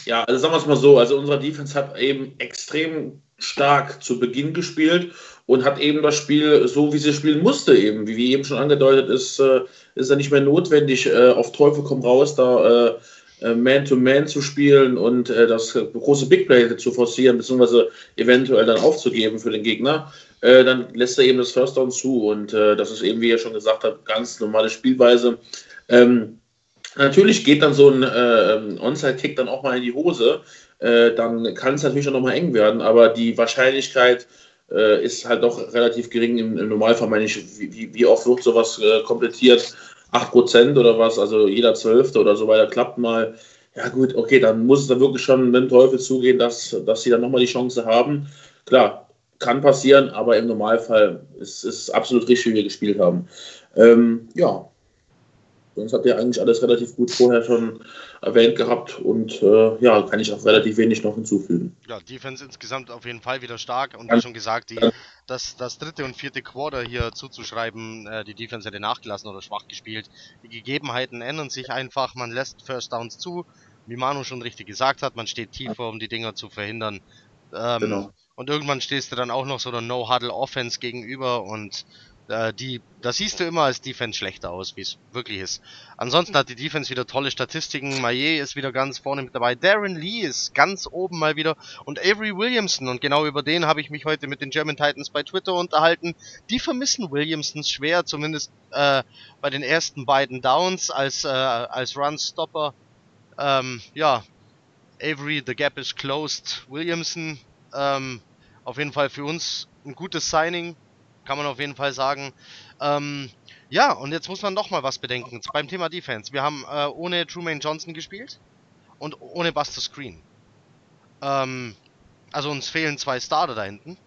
Ja, also sagen wir es mal so, also unsere Defense hat eben extrem stark zu Beginn gespielt und hat eben das Spiel so, wie sie spielen musste, eben, wie eben schon angedeutet ist, äh, ist ja nicht mehr notwendig, äh, auf Teufel komm raus, da äh, Man-to-Man -Man zu spielen und das große Big Play zu forcieren, beziehungsweise eventuell dann aufzugeben für den Gegner, dann lässt er eben das First Down zu und das ist eben, wie er schon gesagt hat, ganz normale Spielweise. Ähm, Natürlich geht dann so ein äh, Onside-Kick dann auch mal in die Hose. Äh, dann kann es natürlich auch noch mal eng werden, aber die Wahrscheinlichkeit äh, ist halt doch relativ gering im, im Normalfall. Meine ich, wie, wie, oft wird sowas äh, komplettiert? 8% oder was, also jeder Zwölfte oder so weiter klappt mal. Ja gut, okay, dann muss es da wirklich schon mit dem Teufel zugehen, dass, dass sie dann nochmal die Chance haben. Klar, kann passieren, aber im Normalfall ist es absolut richtig, wie wir gespielt haben. Ähm, ja, sonst habt ihr eigentlich alles relativ gut vorher schon erwähnt gehabt und äh, ja, kann ich auch relativ wenig noch hinzufügen. Ja, Defense insgesamt auf jeden Fall wieder stark und wie schon gesagt, die, das, das dritte und vierte Quarter hier zuzuschreiben, äh, die Defense hätte nachgelassen oder schwach gespielt. Die Gegebenheiten ändern sich einfach, man lässt First Downs zu, wie Manu schon richtig gesagt hat, man steht tiefer, um die Dinger zu verhindern. Ähm, genau. Und irgendwann stehst du dann auch noch so einer No-Huddle-Offense gegenüber und äh, die, da siehst du immer als Defense schlechter aus, wie es wirklich ist. Ansonsten hat die Defense wieder tolle Statistiken. Maillet ist wieder ganz vorne mit dabei. Darren Lee ist ganz oben mal wieder. Und Avery Williamson. Und genau über den habe ich mich heute mit den German Titans bei Twitter unterhalten. Die vermissen Williamsons schwer, zumindest äh, bei den ersten beiden Downs als, äh, als Run-Stopper. Ähm, ja, Avery, the gap is closed. Williamson ähm, auf jeden Fall für uns ein gutes Signing, kann man auf jeden Fall sagen. Ähm, ja, und jetzt muss man noch mal was bedenken beim Thema Defense. Wir haben äh, ohne Truman Johnson gespielt und ohne Buster Screen. Ähm, also uns fehlen zwei Starter da hinten.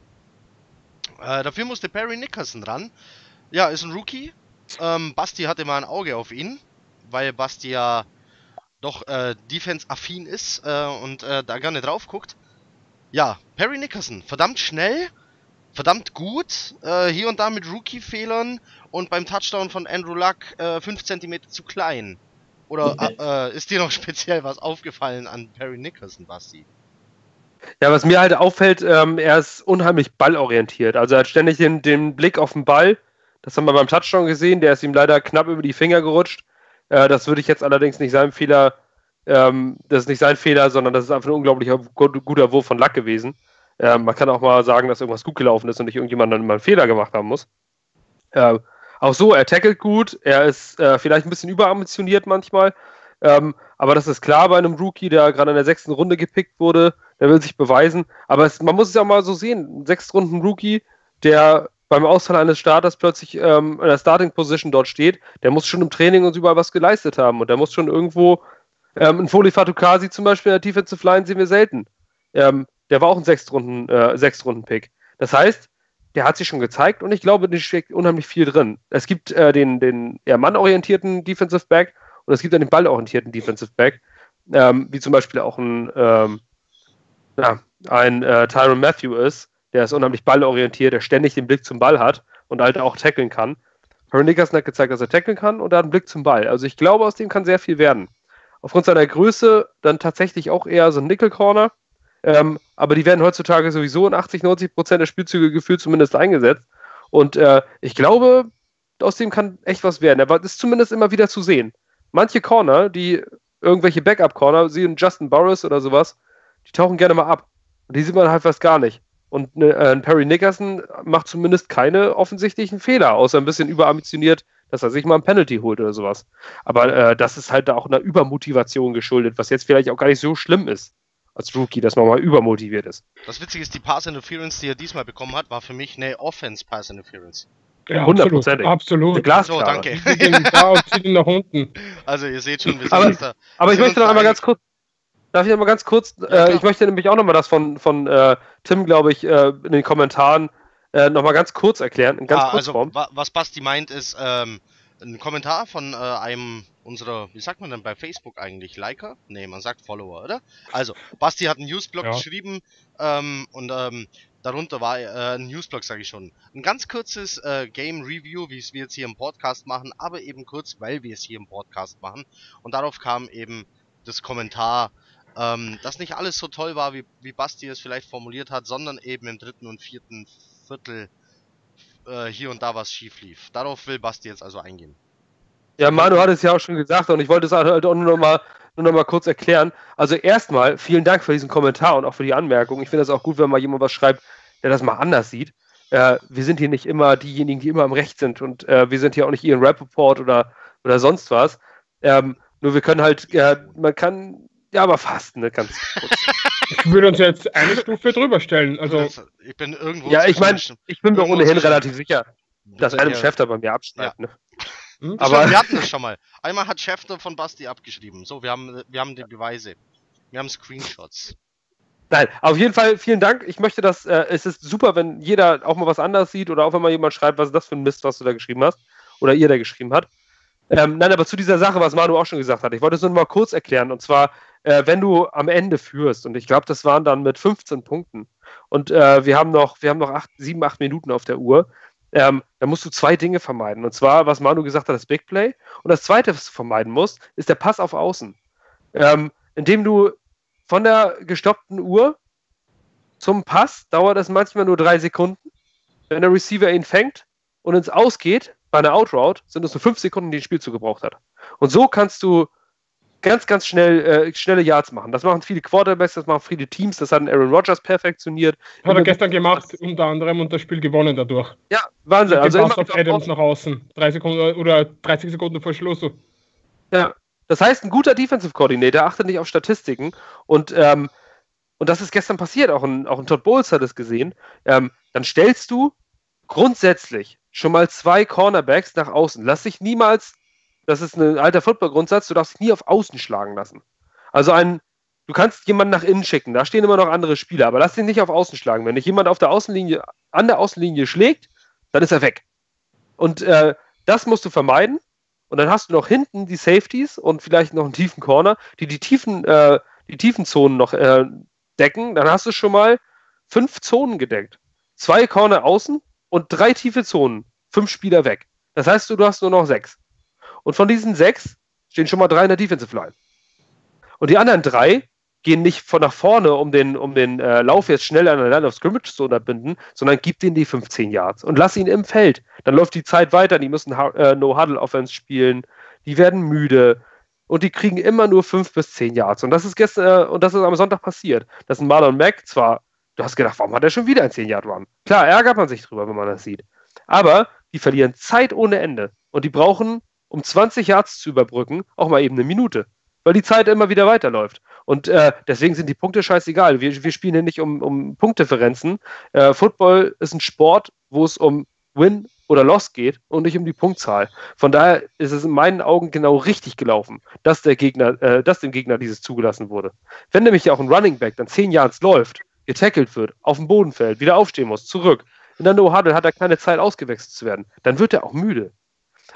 Äh, dafür musste Perry Nickerson ran. Ja, ist ein Rookie. Ähm, Basti hatte mal ein Auge auf ihn, weil Basti ja doch äh, Defense-affin ist äh, und äh, da gerne drauf guckt. Ja, Perry Nickerson, verdammt schnell, verdammt gut, äh, hier und da mit Rookie-Fehlern und beim Touchdown von Andrew Luck äh, 5 cm zu klein. Oder äh, ist dir noch speziell was aufgefallen an Perry Nickerson, Basti? Ja, was mir halt auffällt, ähm, er ist unheimlich ballorientiert. Also er hat ständig den, den Blick auf den Ball. Das haben wir beim Touchdown gesehen. Der ist ihm leider knapp über die Finger gerutscht. Äh, das würde ich jetzt allerdings nicht seinem Fehler ähm, das ist nicht sein Fehler, sondern das ist einfach ein unglaublicher guter Wurf von Lack gewesen. Ähm, man kann auch mal sagen, dass irgendwas gut gelaufen ist und nicht irgendjemand dann mal einen Fehler gemacht haben muss. Äh, auch so, er tackelt gut, er ist äh, vielleicht ein bisschen überambitioniert manchmal, ähm, aber das ist klar bei einem Rookie, der gerade in der sechsten Runde gepickt wurde, der will sich beweisen. Aber es, man muss es ja mal so sehen: ein sechs Runden Rookie, der beim Ausfall eines Starters plötzlich ähm, in der Starting Position dort steht, der muss schon im Training uns überall was geleistet haben und der muss schon irgendwo ähm, ein Foli Fatukasi zum Beispiel in der Defensive Line sehen wir selten. Ähm, der war auch ein Sechstrunden, äh, Sechstrunden-Pick. Das heißt, der hat sich schon gezeigt und ich glaube, da steckt unheimlich viel drin. Es gibt äh, den, den eher mannorientierten Defensive Back und es gibt dann den ballorientierten Defensive Back, ähm, wie zum Beispiel auch ein, ähm, ja, ein äh, Tyron Matthew ist, der ist unheimlich ballorientiert, der ständig den Blick zum Ball hat und halt auch tackeln kann. Harry Nickerson hat gezeigt, dass er tackeln kann und er hat einen Blick zum Ball. Also ich glaube, aus dem kann sehr viel werden aufgrund seiner Größe dann tatsächlich auch eher so ein Nickel-Corner. Ähm, aber die werden heutzutage sowieso in 80, 90 Prozent der Spielzüge gefühlt zumindest eingesetzt. Und äh, ich glaube, aus dem kann echt was werden. Aber das ist zumindest immer wieder zu sehen. Manche Corner, die irgendwelche Backup-Corner, sie und Justin Burris oder sowas, die tauchen gerne mal ab. Und die sieht man halt fast gar nicht. Und ne, äh, Perry Nickerson macht zumindest keine offensichtlichen Fehler, außer ein bisschen überambitioniert dass er sich mal ein Penalty holt oder sowas. Aber äh, das ist halt auch einer Übermotivation geschuldet, was jetzt vielleicht auch gar nicht so schlimm ist als Rookie, dass man mal übermotiviert ist. Das Witzige ist, die Pass Interference, die er diesmal bekommen hat, war für mich eine Offense Pass Interference. Ja, absolut. absolut. Glasklare. So, danke. da nach unten. Also ihr seht schon, wir sind aber, da. Aber ich möchte noch einmal ganz kurz, darf ich noch mal ganz kurz, ja, äh, ich möchte nämlich auch noch mal das von, von äh, Tim, glaube ich, äh, in den Kommentaren äh, nochmal ganz kurz erklären, in ganz ah. Also, was Basti meint, ist ähm, ein Kommentar von äh, einem unserer, wie sagt man denn bei Facebook eigentlich, Liker? Ne, man sagt Follower, oder? Also, Basti hat einen Newsblog ja. geschrieben ähm, und ähm, darunter war äh, ein Newsblog, sage ich schon. Ein ganz kurzes äh, Game Review, wie es wir jetzt hier im Podcast machen, aber eben kurz, weil wir es hier im Podcast machen. Und darauf kam eben das Kommentar, ähm, dass nicht alles so toll war, wie, wie Basti es vielleicht formuliert hat, sondern eben im dritten und vierten Viertel äh, hier und da was schief lief. Darauf will Basti jetzt also eingehen. Ja, Manu hat es ja auch schon gesagt und ich wollte es halt auch nur noch mal, nur noch mal kurz erklären. Also erstmal vielen Dank für diesen Kommentar und auch für die Anmerkung. Ich finde das auch gut, wenn mal jemand was schreibt, der das mal anders sieht. Äh, wir sind hier nicht immer diejenigen, die immer im Recht sind und äh, wir sind hier auch nicht Ian Rappaport oder, oder sonst was. Ähm, Nur wir können halt, ja, man kann, ja, aber fast, ne, ganz kurz. Ich würde uns jetzt eine Stufe drüber stellen. Also, ich bin irgendwo. ja, ich meine, ich bin mir ohnehin relativ sicher, dass Adam Ja. Schefter bei mir abschneidet, ne? hm? Aber- wir hatten das schon mal. Einmal hat Schäfter von Basti abgeschrieben. So, wir haben, wir haben die Beweise. Wir haben Screenshots. Nein, auf jeden Fall vielen Dank. Ich möchte das, äh, es ist super, wenn jeder auch mal was anderes sieht oder auch wenn mal jemand schreibt, was ist das für ein Mist, was du da geschrieben hast oder ihr da geschrieben hat. Ähm, nein, aber zu dieser Sache, was Manu auch schon gesagt hat, ich wollte es nur mal kurz erklären und zwar, äh, wenn du am Ende führst und ich glaube, das waren dann mit 15 Punkten und äh, wir haben noch, wir haben noch acht, sieben, acht Minuten auf der Uhr, ähm, dann musst du zwei Dinge vermeiden und zwar, was Manu gesagt hat, das Big Play und das zweite, was du vermeiden musst, ist der Pass auf Außen, ähm, indem du von der gestoppten Uhr zum Pass dauert es manchmal nur drei Sekunden. Wenn der Receiver ihn fängt und ins Ausgeht, bei einer Outroute, sind es nur fünf Sekunden, die ein Spielzug gebraucht hat. Und so kannst du ganz, ganz schnell äh, schnelle Yards machen. Das machen viele Quarterbacks, das machen viele Teams, das hat ein Aaron Rodgers perfektioniert. Hat er gestern gemacht, unter anderem, und das Spiel gewonnen dadurch. Ja, Wahnsinn. Also Also auf immer, Adams nach außen. Drei Sekunden oder 30 Sekunden vor Schluss. Ja, das heißt, ein guter Defensive Coordinator achtet nicht auf Statistiken und, ähm, und das ist gestern passiert, auch ein, auch ein Todd Bowles hat es gesehen. Ähm, dann stellst du grundsätzlich schon mal zwei Cornerbacks nach außen. Lass dich niemals, das ist ein alter Football-Grundsatz, du darfst dich nie auf Außen schlagen lassen. Also ein, du kannst jemanden nach innen schicken, da stehen immer noch andere Spieler, aber lass dich nicht auf Außen schlagen. Wenn dich jemand auf der Außenlinie, an der Außenlinie schlägt, dann ist er weg. Und äh, das musst du vermeiden. Und dann hast du noch hinten die Safeties und vielleicht noch einen tiefen Corner, die die tiefen, äh, die tiefen Zonen noch äh, decken. Dann hast du schon mal fünf Zonen gedeckt. Zwei Corner außen und drei tiefe Zonen. Fünf Spieler weg. Das heißt, du, du hast nur noch sechs. Und von diesen sechs stehen schon mal drei in der Defensive Line. Und die anderen drei gehen nicht von nach vorne, um den, um den äh, Lauf jetzt schnell an der Line of Scrimmage zu unterbinden, sondern gib denen die 15 Yards und lass ihn im Feld. Dann läuft die Zeit weiter, die müssen äh, No-Huddle-Offense spielen, die werden müde und die kriegen immer nur 5 bis 10 Yards. Und das ist gestern, äh, und das ist am Sonntag passiert. Das ist Marlon Mack zwar, du hast gedacht, warum hat er schon wieder ein 10-Yard-Run? Klar, ärgert man sich drüber, wenn man das sieht. Aber die verlieren Zeit ohne Ende. Und die brauchen, um 20 Yards zu überbrücken, auch mal eben eine Minute. Weil die Zeit immer wieder weiterläuft. Und äh, deswegen sind die Punkte scheißegal. Wir, wir spielen hier nicht um, um Punktdifferenzen. Äh, Football ist ein Sport, wo es um Win oder Loss geht und nicht um die Punktzahl. Von daher ist es in meinen Augen genau richtig gelaufen, dass der Gegner, äh, dass dem Gegner dieses zugelassen wurde. Wenn nämlich auch ein Running Back dann 10 Yards läuft, getackelt wird, auf dem Boden fällt, wieder aufstehen muss, zurück, in der No-Huddle hat er keine Zeit ausgewechselt zu werden, dann wird er auch müde.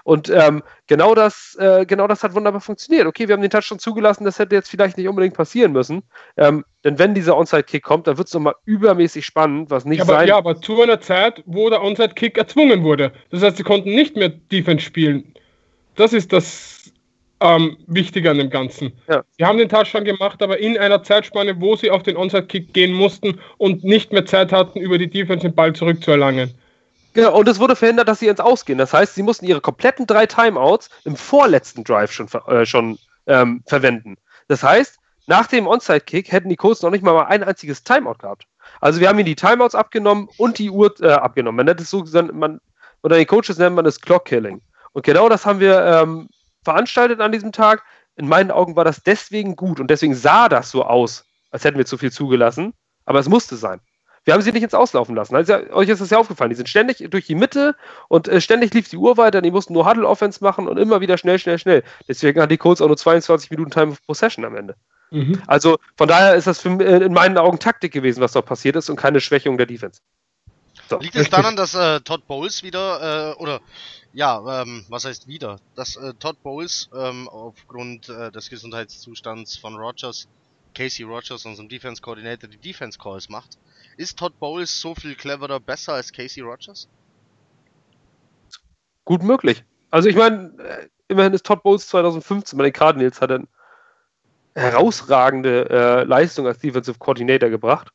Und ähm, genau, das, äh, genau das hat wunderbar funktioniert. Okay, wir haben den Touchdown zugelassen, das hätte jetzt vielleicht nicht unbedingt passieren müssen. Ähm, denn wenn dieser Onside-Kick kommt, dann wird es nochmal übermäßig spannend, was nicht Ja aber, sein ja, aber zu einer Zeit, wo der Onside-Kick erzwungen wurde. Das heißt, sie konnten nicht mehr Defense spielen. Das ist das ähm, Wichtige an dem Ganzen. Ja. Sie haben den Touchdown gemacht, aber in einer Zeitspanne, wo sie auf den Onside-Kick gehen mussten und nicht mehr Zeit hatten, über die Defense den Ball zurückzuerlangen. Genau, und es wurde verhindert, dass sie ins Ausgehen. Das heißt, sie mussten ihre kompletten drei Timeouts im vorletzten Drive schon, äh, schon ähm, verwenden. Das heißt, nach dem Onside-Kick hätten die Colts noch nicht mal, ein einziges Timeout gehabt. Also wir haben ihnen die Timeouts abgenommen und die Uhr äh, abgenommen. Man nennt es so, man, oder die Coaches nennen man es Clock-Killing. Und genau das haben wir ähm, veranstaltet an diesem Tag. In meinen Augen war das deswegen gut und deswegen sah das so aus, als hätten wir zu viel zugelassen. Aber es musste sein. Wir haben sie nicht ins Auslaufen lassen. Also, euch ist das ja aufgefallen. Die sind ständig durch die Mitte und äh, ständig lief die Uhr weiter. Die mussten nur Huddle-Offense machen und immer wieder schnell, schnell, schnell. Deswegen hat die Colts auch nur 22 Minuten Time of Possession am Ende. Mhm. Also von daher ist das für, äh, in meinen Augen Taktik gewesen, was dort passiert ist und keine Schwächung der Defense. So. Liegt es daran, dass äh, Todd Bowles wieder, äh, oder ja, ähm, was heißt wieder, dass äh, Todd Bowles ähm, aufgrund äh, des Gesundheitszustands von Rogers, Casey Rogers, unserem Defense Coordinator, die Defense Calls macht? Ist Todd Bowles so viel cleverer besser als Casey Rogers? Gut möglich. Also ich meine, äh, immerhin ist Todd Bowles 2015 bei den Cardinals hat er eine herausragende äh, Leistung als Defensive Coordinator gebracht.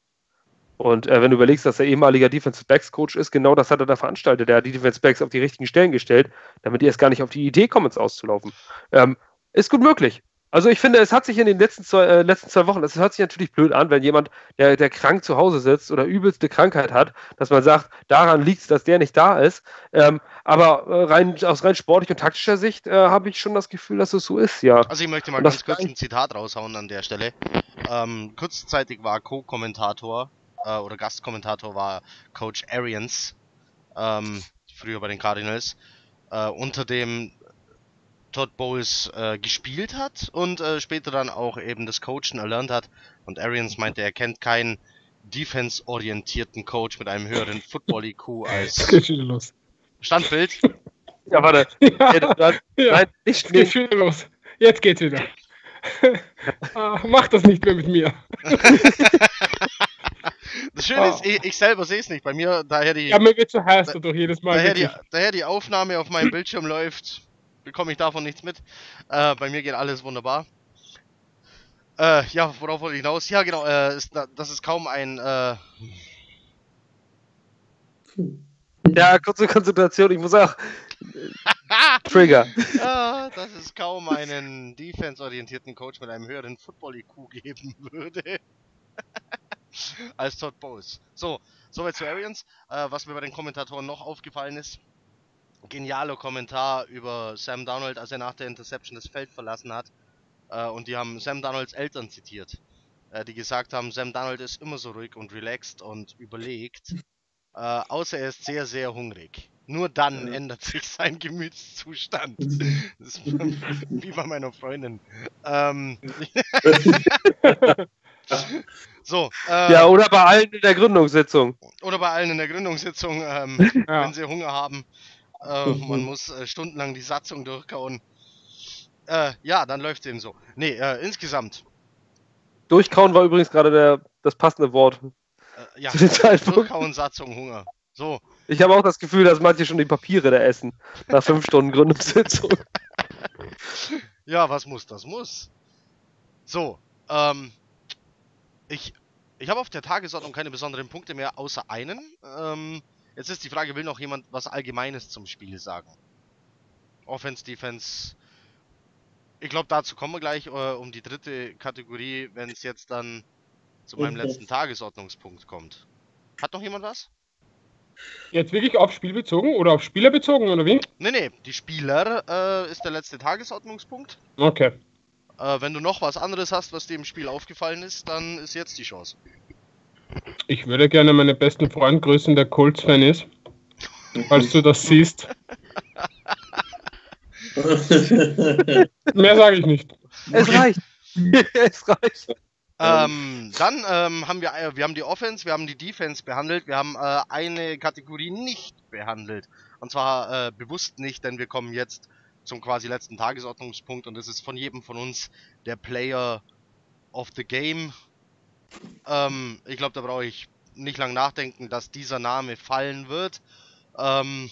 Und äh, wenn du überlegst, dass er ehemaliger Defensive Backs Coach ist, genau das hat er da veranstaltet. Er hat die Defensive Backs auf die richtigen Stellen gestellt, damit die erst gar nicht auf die Idee kommen, ins Auszulaufen. Ähm, ist gut möglich. Also ich finde, es hat sich in den letzten zwei, äh, letzten zwei Wochen, es hört sich natürlich blöd an, wenn jemand, der, der krank zu Hause sitzt oder übelste Krankheit hat, dass man sagt, daran liegt es, dass der nicht da ist. Ähm, aber äh, rein, aus rein sportlicher und taktischer Sicht äh, habe ich schon das Gefühl, dass es so ist, ja. Also ich möchte mal ganz kurz ein Zitat raushauen an der Stelle. Ähm, kurzzeitig war Co-Kommentator äh, oder Gastkommentator war Coach Arians, ähm, früher bei den Cardinals, äh, unter dem Todd Bowles äh, gespielt hat und äh, später dann auch eben das Coachen erlernt hat. Und Arians meinte, er kennt keinen defense-orientierten Coach mit einem höheren Football-IQ als los. Standbild. Ja, warte. Ja, Ja, du hast- ja. Nein, Jetzt nicht, geht's nicht. wieder los. Jetzt geht's wieder. ah, mach das nicht mehr mit mir. Das Schöne ist, ich, ich selber sehe es nicht. Bei mir, daher die, Ja, mir wird so heiß dadurch jedes Mal. daher, die, daher die Aufnahme auf meinem Bildschirm läuft, bekomme ich davon nichts mit. Äh, bei mir geht alles wunderbar. Äh, ja, worauf wollte ich hinaus? Ja, genau, äh, ist, das ist kaum ein, äh, Ja, kurze Konzentration, ich muss auch. Trigger. Ja, dass es kaum einen defense-orientierten Coach mit einem höheren Football-IQ geben würde. als Todd Bowles. So, soweit zu Arians. Äh, was mir bei den Kommentatoren noch aufgefallen ist. Genialer Kommentar über Sam Donald, als er nach der Interception das Feld verlassen hat. Äh, und die haben Sam Donalds Eltern zitiert. Äh, die gesagt haben, Sam Donald ist immer so ruhig und relaxed und überlegt. Äh, außer er ist sehr, sehr hungrig. Nur dann Ja. ändert sich sein Gemütszustand. Das ist wie bei meiner Freundin. Ähm, so, äh, Ja, oder bei allen in der Gründungssitzung. oder bei allen in der Gründungssitzung, ähm, Ja. wenn sie Hunger haben. Äh, man muss äh, stundenlang die Satzung durchkauen. Äh, ja, dann läuft es eben so. Nee, äh, insgesamt. Durchkauen war übrigens gerade der, das passende Wort Äh, ja, durchkauen, Satzung, Hunger. So, Ich habe auch das Gefühl, dass manche schon die Papiere da essen. Nach fünf Stunden Gründungssitzung. ja, was muss, das muss. So, ähm, ich, ich habe auf der Tagesordnung keine besonderen Punkte mehr, außer einen. Ähm, jetzt ist die Frage, will noch jemand was Allgemeines zum Spiel sagen? Offense, Defense. Ich glaube, dazu kommen wir gleich äh, um die dritte Kategorie, wenn es jetzt dann zu meinem letzten Tagesordnungspunkt kommt. Hat noch jemand was? Jetzt wirklich auf Spiel bezogen oder auf Spieler bezogen oder wie? Nee, nee, die Spieler äh, ist der letzte Tagesordnungspunkt. Okay. Äh, wenn du noch was anderes hast, was dir im Spiel aufgefallen ist, dann ist jetzt die Chance. Ich würde gerne meinen besten Freund grüßen, der Colts-Fan ist. Falls du das siehst. Mehr sage ich nicht. Es reicht. es reicht. Ähm, dann ähm, haben wir, äh, wir haben die Offense, wir haben die Defense behandelt, wir haben äh, eine Kategorie nicht behandelt. Und zwar äh, bewusst nicht, denn wir kommen jetzt zum quasi letzten Tagesordnungspunkt und das ist von jedem von uns der Player of the Game. Ähm, ich glaube, da brauche ich nicht lang nachdenken, dass dieser Name fallen wird. Ähm,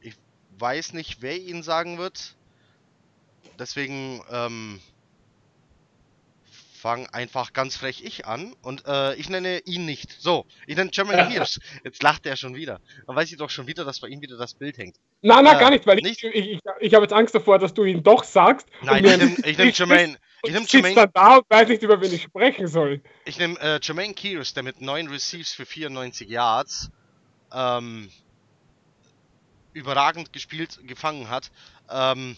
ich weiß nicht, wer ihn sagen wird. Deswegen, ähm, fang einfach ganz frech ich an und äh, ich nenne ihn nicht. So, ich nenne Jermaine Pierce. Jetzt lacht er schon wieder. Dann weiß ich doch schon wieder, dass bei ihm wieder das Bild hängt. Nein, nein, Äh, gar nicht, weil nicht? ich, ich, ich, ich habe jetzt Angst davor, dass du ihn doch sagst. Nein, ich nehme nehm Jermaine. Ich nehme Jermaine, da und weiß nicht, über wen ich sprechen soll. ich nehm, äh, Jermaine Kears, der mit 9 Receives für 94 Yards ähm, überragend gespielt, gefangen hat. Ähm,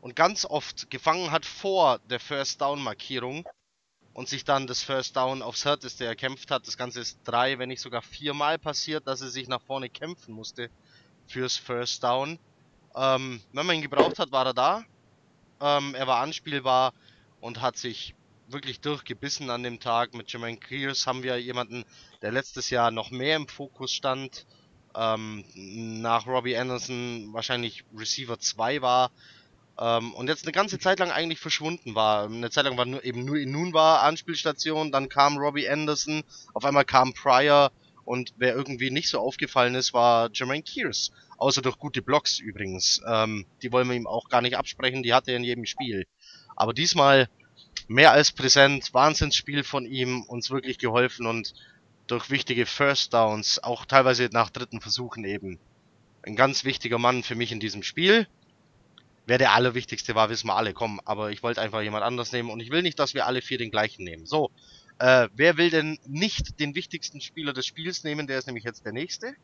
und ganz oft gefangen hat vor der First Down Markierung und sich dann das First Down aufs härteste erkämpft hat. Das Ganze ist drei, wenn nicht sogar viermal passiert, dass er sich nach vorne kämpfen musste fürs First Down. Ähm, wenn man ihn gebraucht hat, war er da. Ähm, er war anspielbar und hat sich wirklich durchgebissen an dem Tag. Mit Jermaine Kears haben wir jemanden, der letztes Jahr noch mehr im Fokus stand. Ähm, nach Robbie Anderson wahrscheinlich Receiver 2 war. Ähm, und jetzt eine ganze Zeit lang eigentlich verschwunden war. Eine Zeit lang war nur, eben nur Inun war Anspielstation, dann kam Robbie Anderson, auf einmal kam Pryor und wer irgendwie nicht so aufgefallen ist, war Jermaine Kears. Außer durch gute Blocks übrigens. Ähm, die wollen wir ihm auch gar nicht absprechen, die hat er in jedem Spiel. Aber diesmal mehr als präsent, Wahnsinnsspiel von ihm, uns wirklich geholfen und durch wichtige First Downs, auch teilweise nach dritten Versuchen eben. Ein ganz wichtiger Mann für mich in diesem Spiel. wer der Allerwichtigste war, wissen wir alle. Komm, aber ich wollte einfach jemand anders nehmen und ich will nicht, dass wir alle vier den gleichen nehmen. So, äh, wer will denn nicht den wichtigsten Spieler des Spiels nehmen? Der ist nämlich jetzt der nächste.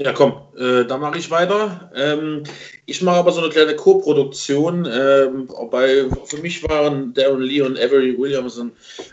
Ja, komm, äh, da mache ich weiter. Ähm, ich mache aber so eine kleine Co-Produktion. Ähm, für mich waren Darren Lee und Avery Williamson,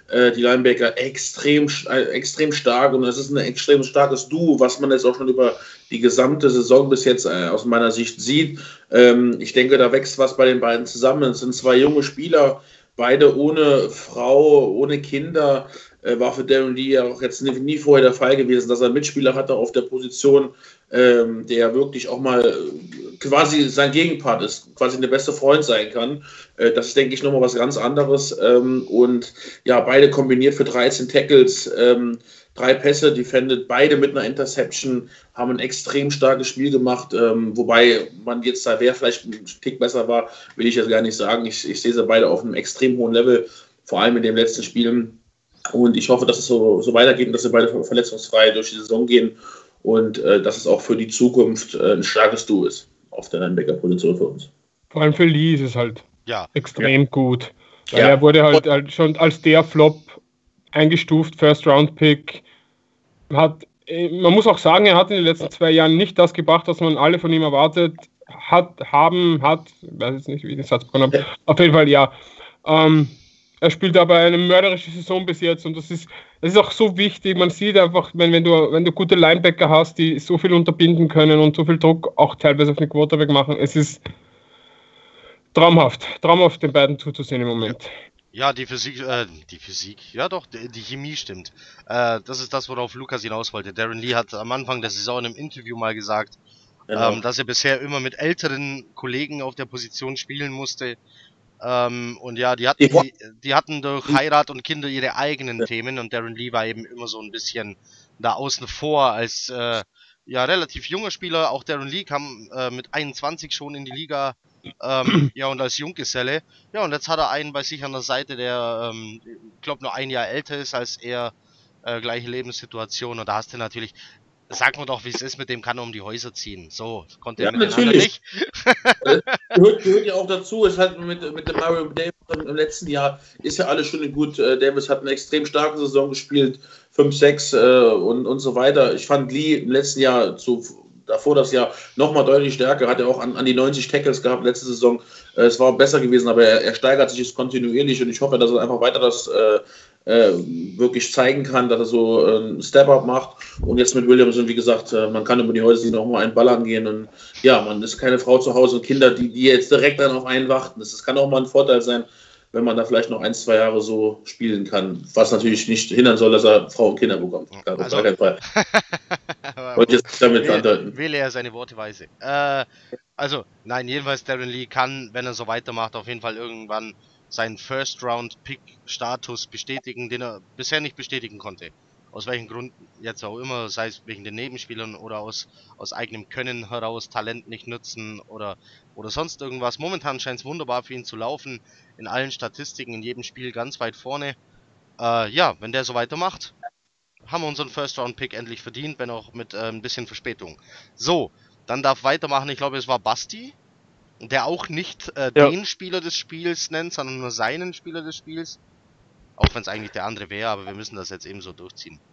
äh, die Linebacker, extrem, äh, extrem stark und es ist ein extrem starkes Duo, was man jetzt auch schon über die gesamte Saison bis jetzt äh, aus meiner Sicht sieht. Ähm, ich denke, da wächst was bei den beiden zusammen. Es sind zwei junge Spieler, beide ohne Frau, ohne Kinder war für Darren Lee ja auch jetzt nie, nie, vorher der Fall gewesen, dass er einen Mitspieler hatte auf der Position, ähm, der wirklich auch mal äh, quasi sein Gegenpart ist, quasi der beste Freund sein kann. Äh, das ist, denke ich, nochmal was ganz anderes. Ähm, und ja, beide kombiniert für 13 Tackles, ähm, drei Pässe defended, beide mit einer Interception, haben ein extrem starkes Spiel gemacht. Ähm, wobei man jetzt da, wer vielleicht ein Tick besser war, will ich jetzt gar nicht sagen. Ich, ich sehe sie beide auf einem extrem hohen Level, vor allem in den letzten Spielen und ich hoffe, dass es so, so weitergeht und dass wir beide verletzungsfrei durch die Saison gehen und äh, dass es auch für die Zukunft äh, ein starkes Duo ist auf der Linebacker-Position für uns. Vor allem für Lee ist es halt ja. extrem ja. gut. Weil ja. er wurde halt, halt, schon als der Flop eingestuft, First-Round-Pick. Hat, äh, man muss auch sagen, er hat in den letzten zwei Jahren nicht das gebracht, was man alle von ihm erwartet hat, haben, hat, ich weiß jetzt nicht, wie ich den Satz begonnen habe. Auf jeden Fall ja. Ähm, er spielt aber eine mörderische Saison bis jetzt und das ist, das ist auch so wichtig. Man sieht einfach, wenn, wenn, du, wenn du gute Linebacker hast, die so viel unterbinden können und so viel Druck auch teilweise auf den Quarterback machen, es ist traumhaft, traumhaft den beiden zuzusehen im Moment. Ja, die Physik, äh, die Physik, ja doch, die, die Chemie stimmt. Äh, das ist das, worauf Lukas hinaus wollte. Darren Lee hat am Anfang der Saison in einem Interview mal gesagt, genau. ähm, dass er bisher immer mit älteren Kollegen auf der Position spielen musste ähm, und ja, die hatten, die, die, hatten durch Heirat und Kinder ihre eigenen. Themen und Darren Lee war eben immer so ein bisschen da außen vor als äh, ja relativ junger Spieler. Auch Darren Lee kam äh, mit 21 schon in die Liga. Ähm, ja, und als Junggeselle. Ja, und jetzt hat er einen bei sich an der Seite, der, ähm, ich glaube, nur ein Jahr älter ist als er. Äh, gleiche Lebenssituation. Und da hast du natürlich, Sag mir doch, wie es ist, mit dem kann er um die Häuser ziehen. So, konnte ja, er mit natürlich. nicht. gehört, gehört ja auch dazu. Es hat mit, mit dem Mario Davis im letzten Jahr ist ja alles schön und gut. Äh, Davis hat eine extrem starke Saison gespielt, 5-6 äh, und, und so weiter. Ich fand Lee im letzten Jahr zu davor das Jahr nochmal deutlich stärker, hat er auch an, an die 90 Tackles gehabt letzte Saison. Äh, es war besser gewesen, aber er, er, steigert sich jetzt kontinuierlich und ich hoffe, dass er einfach weiter das äh, äh, wirklich zeigen kann, dass er so äh, ein Step-Up macht. Und jetzt mit Williamson, wie gesagt, äh, man kann über die Häuser noch mal einen Ballern gehen und ja, man ist keine Frau zu Hause und Kinder, die, die jetzt direkt dann auf einen warten. Das, das kann auch mal ein Vorteil sein, wenn man da vielleicht noch ein, zwei Jahre so spielen kann. Was natürlich nicht hindern soll, dass er Frau und Kinder bekommt. Gar, also, keinen Fall. und jetzt damit wähle, andeuten. Wähle er seine Worte weise. Äh, also, nein, jedenfalls Darren Lee kann, wenn er so weitermacht, auf jeden Fall irgendwann seinen First-Round-Pick-Status bestätigen, den er bisher nicht bestätigen konnte. Aus welchen Grund jetzt auch immer, sei es wegen den Nebenspielern oder aus, aus eigenem Können heraus, Talent nicht nutzen oder, oder sonst irgendwas. Momentan scheint es wunderbar für ihn zu laufen. In allen Statistiken, in jedem Spiel ganz weit vorne. Äh, ja, wenn der so weitermacht, haben wir unseren First-Round-Pick endlich verdient, wenn auch mit äh, ein bisschen Verspätung. So, dann darf weitermachen, ich glaube es war Basti, der auch nicht äh, ja. den Spieler des Spiels nennt, sondern nur seinen Spieler des Spiels. Auch wenn es eigentlich der andere wäre, aber wir müssen das jetzt eben so durchziehen.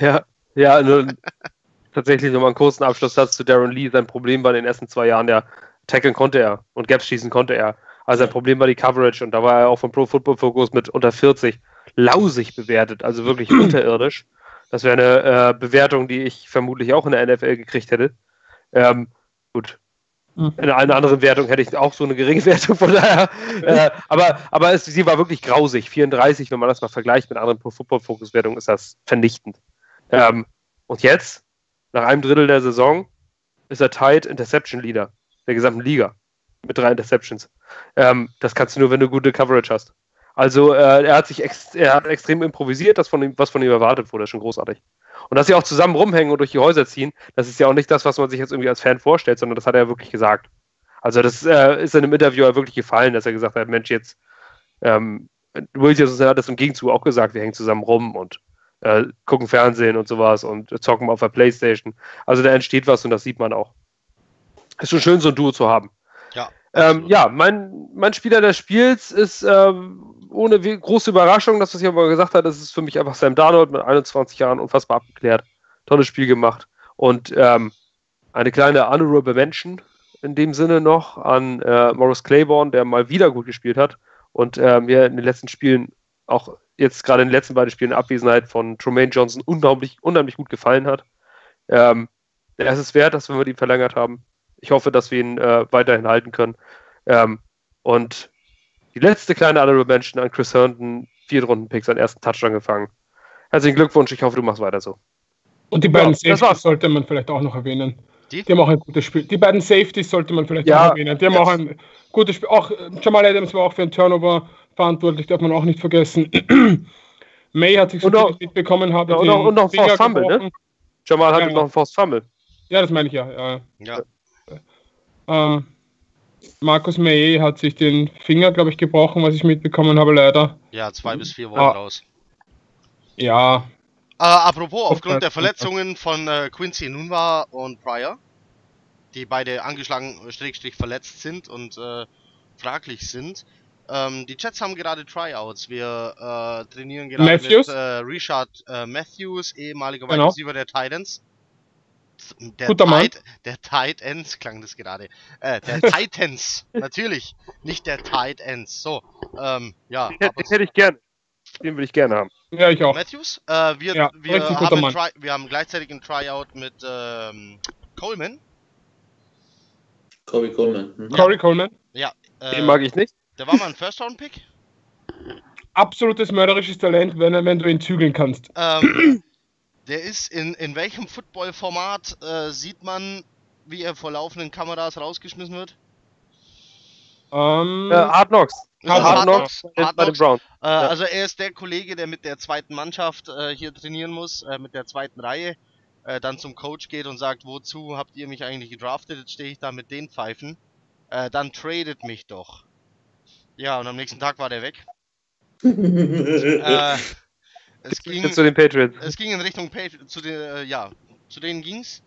Ja, ja, nur tatsächlich nochmal einen kurzen Abschlusssatz zu Darren Lee. Sein Problem war in den ersten zwei Jahren, der tackeln konnte er und Gaps schießen konnte er. Also sein Problem war die Coverage und da war er auch vom Pro Football Focus mit unter 40 lausig bewertet, also wirklich unterirdisch. Das wäre eine äh, Bewertung, die ich vermutlich auch in der NFL gekriegt hätte. Ähm, gut, in einer anderen Wertung hätte ich auch so eine geringe Wertung, von daher. Äh, aber aber es, sie war wirklich grausig. 34, wenn man das mal vergleicht mit anderen Football-Focus-Wertungen, ist das vernichtend. Ähm, und jetzt, nach einem Drittel der Saison, ist er tight Interception Leader der gesamten Liga. Mit drei Interceptions. Ähm, das kannst du nur, wenn du gute Coverage hast. Also äh, er hat sich ex er hat extrem improvisiert, das von ihm, was von ihm erwartet wurde, schon großartig. Und dass sie auch zusammen rumhängen und durch die Häuser ziehen, das ist ja auch nicht das, was man sich jetzt irgendwie als Fan vorstellt, sondern das hat er ja wirklich gesagt. Also das äh, ist in einem Interview ja wirklich gefallen, dass er gesagt hat, Mensch, jetzt ähm, Williams hat das im Gegenzug auch gesagt, wir hängen zusammen rum und äh, gucken Fernsehen und sowas und zocken auf der Playstation. Also da entsteht was und das sieht man auch. Ist schon schön, so ein Duo zu haben. Ja. Ähm, ja, mein, mein Spieler des Spiels ist ähm, ohne große Überraschung, das, was ich aber gesagt habe, das ist für mich einfach Sam Darnold mit 21 Jahren unfassbar abgeklärt. Tolles Spiel gemacht. Und ähm, eine kleine Honorable Mention in dem Sinne noch an äh, Morris Claiborne, der mal wieder gut gespielt hat und äh, mir in den letzten Spielen, auch jetzt gerade in den letzten beiden Spielen Abwesenheit von Tremaine Johnson unheimlich, unheimlich gut gefallen hat. Ähm, es ist wert, dass wir ihm verlängert haben. Ich hoffe, dass wir ihn äh, weiterhin halten können. Ähm, und die letzte kleine Honorable Mention an Chris Herndon, vier Runden Picks, seinen ersten Touchdown gefangen. Herzlichen Glückwunsch, ich hoffe, du machst weiter so. Und die beiden ja, Safeties sollte man vielleicht auch noch erwähnen. Die? die? haben auch ein gutes Spiel. Die beiden Safeties sollte man vielleicht ja, auch erwähnen. Die haben auch ein gutes Spiel. Auch äh, Jamal Adams war auch für einen Turnover verantwortlich, darf man auch nicht vergessen. May hat sich so noch, mitbekommen, hat ja, und, noch, und noch ein Force Fumble, ne? Jamal hatte ja, noch ein Force Fumble. Ja, das meine ich ja. ja. ja. Ähm, Markus May hat sich den Finger, glaube ich, gebrochen, was ich mitbekommen habe, leider. Ja, zwei bis vier Wochen ah. raus. Ja. Äh, apropos, aufgrund der Verletzungen von äh, Quincy Nunwa und Pryor, die beide angeschlagen, Strich, verletzt sind und äh, fraglich sind, ähm, die Jets haben gerade Tryouts. Wir äh, trainieren gerade Matthews? mit äh, Richard äh, Matthews, ehemaliger genau. Receiver der Titans der Guter Mann. der Tight Ends klang das gerade. Äh, der Titans, natürlich, nicht der Tight Ends. So, ähm, ja. Den, den hätte ich gerne. Den würde ich gerne haben. Ja, ich auch. Matthews, äh, wir, ja, wir, haben Try, wir haben gleichzeitig ein Tryout mit ähm, Coleman. Corey Coleman. Mhm. Corey Coleman. Ja. Äh, Den mag ich nicht. Der war mal ein First-Round-Pick. Absolutes mörderisches Talent, wenn, wenn du ihn zügeln kannst. Ähm, Der ist in, in welchem Football-Format äh, sieht man, wie er vor laufenden Kameras rausgeschmissen wird? Ähm, äh, Hard Knocks. Hard, Hard, Knocks, Hard Knocks. Brown. Äh, ja. Also er ist der Kollege, der mit der zweiten Mannschaft äh, hier trainieren muss, äh, mit der zweiten Reihe, äh, dann zum Coach geht und sagt, wozu habt ihr mich eigentlich gedraftet? Jetzt stehe ich da mit den Pfeifen. dann tradet mich doch. Ja, und am nächsten Tag war der weg. äh, es ging, zu den Patriots. Es ging in Richtung Patriots, zu den, äh, ja, zu denen ging's.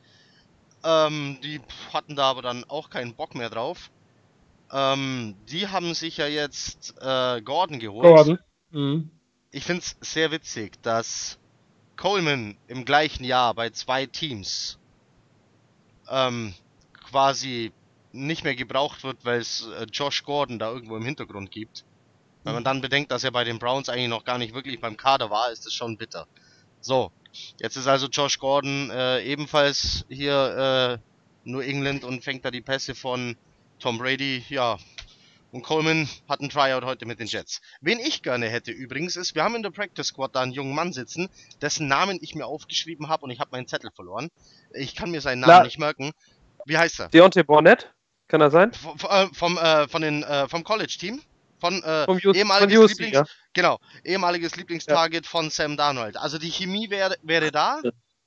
Ähm, die hatten da aber dann auch keinen Bock mehr drauf. Ähm, die haben sich ja jetzt äh, Gordon geholt. Gordon. Mhm. Ich find's sehr witzig, dass Coleman im gleichen Jahr bei zwei Teams ähm, quasi nicht mehr gebraucht wird, weil es äh, Josh Gordon da irgendwo im Hintergrund gibt. Wenn man dann bedenkt, dass er bei den Browns eigentlich noch gar nicht wirklich beim Kader war, ist das schon bitter. So, jetzt ist also Josh Gordon äh, ebenfalls hier äh, nur England und fängt da die Pässe von Tom Brady. Ja, und Coleman hat ein Tryout heute mit den Jets. Wen ich gerne hätte übrigens ist, wir haben in der Practice Squad da einen jungen Mann sitzen, dessen Namen ich mir aufgeschrieben habe und ich habe meinen Zettel verloren. Ich kann mir seinen Namen La nicht merken. Wie heißt er? Deontay Burnett? Kann er sein? V äh, vom, äh, von den, äh, vom College-Team? Von, äh, Just, ehemaliges von Lieblings, ja. genau, ehemaliges Lieblingstarget ja. von Sam Darnold. Also die Chemie wäre wäre da.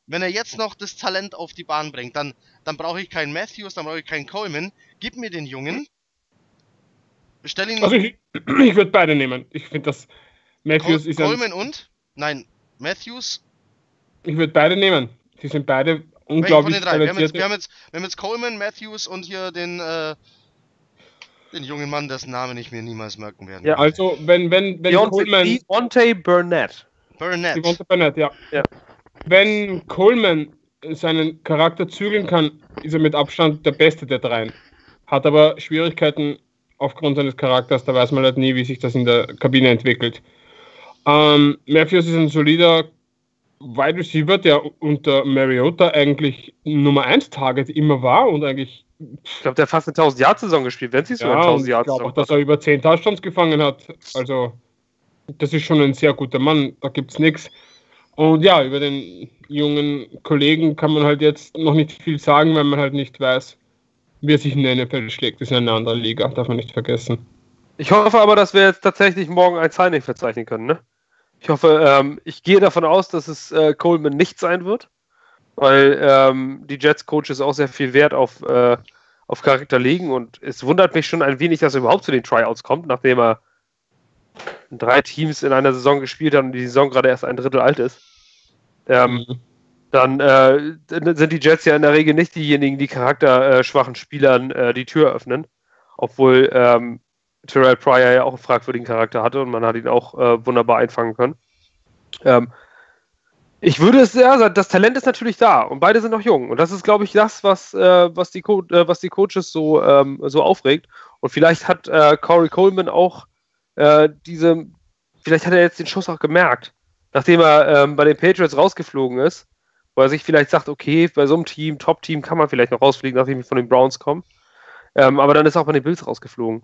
Wenn er jetzt noch das Talent auf die Bahn bringt, dann, dann brauche ich keinen Matthews, dann brauche ich keinen Coleman. Gib mir den Jungen. Stell ihn. Also ich, ich würde beide nehmen. Ich finde das Matthews Col ist Coleman und? Nein, Matthews. Ich würde beide nehmen. Die sind beide unglaublich wir haben, jetzt, wir, haben jetzt, wir haben jetzt Coleman, Matthews und hier den äh, den jungen Mann, dessen Namen ich mir niemals merken werde. Ja, also wenn, wenn, wenn Coleman... Devontae Burnett. Burnett. Devontae Burnett, ja. ja. Wenn Coleman seinen Charakter zügeln kann, ist er mit Abstand der Beste der dreien. Hat aber Schwierigkeiten aufgrund seines Charakters, da weiß man halt nie, wie sich das in der Kabine entwickelt. Ähm, Matthews ist ein solider Wide Receiver, der unter Mariota eigentlich Nummer 1 Target immer war und eigentlich ich glaube, der hat fast eine 1000 Jahr Saison gespielt, wenn es nicht so ja, eine 1000 Jahr Saison. Ich glaube auch, dass er über 10 Touchdowns gefangen hat. Also, das ist schon ein sehr guter Mann, da gibt es nichts. Und ja, über den jungen Kollegen kann man halt jetzt noch nicht viel sagen, weil man halt nicht weiß, wie er sich in der NFL schlägt. Das ist eine andere Liga, darf man nicht vergessen. Ich hoffe aber, dass wir jetzt tatsächlich morgen ein Signing verzeichnen können, ne? Ich hoffe, ähm, ich gehe davon aus, dass es äh, Coleman nicht sein wird weil ähm, die Jets-Coaches auch sehr viel Wert auf, äh, auf Charakter legen und es wundert mich schon ein wenig, dass er überhaupt zu den Tryouts kommt, nachdem er drei Teams in einer Saison gespielt hat und die Saison gerade erst ein Drittel alt ist. Ähm, mhm. Dann äh, sind die Jets ja in der Regel nicht diejenigen, die charakterschwachen Spielern äh, die Tür öffnen. obwohl ähm, Terrell Pryor ja auch einen fragwürdigen Charakter hatte und man hat ihn auch äh, wunderbar einfangen können. Ähm, ich würde es ja, sagen, das Talent ist natürlich da und beide sind noch jung. Und das ist, glaube ich, das, was, äh, was, die, Co äh, was die Coaches so, ähm, so aufregt. Und vielleicht hat äh, Corey Coleman auch äh, diese, vielleicht hat er jetzt den Schuss auch gemerkt, nachdem er ähm, bei den Patriots rausgeflogen ist, wo er sich vielleicht sagt, okay, bei so einem Team, Top-Team kann man vielleicht noch rausfliegen, nachdem ich von den Browns komme. Ähm, aber dann ist er auch bei den Bills rausgeflogen.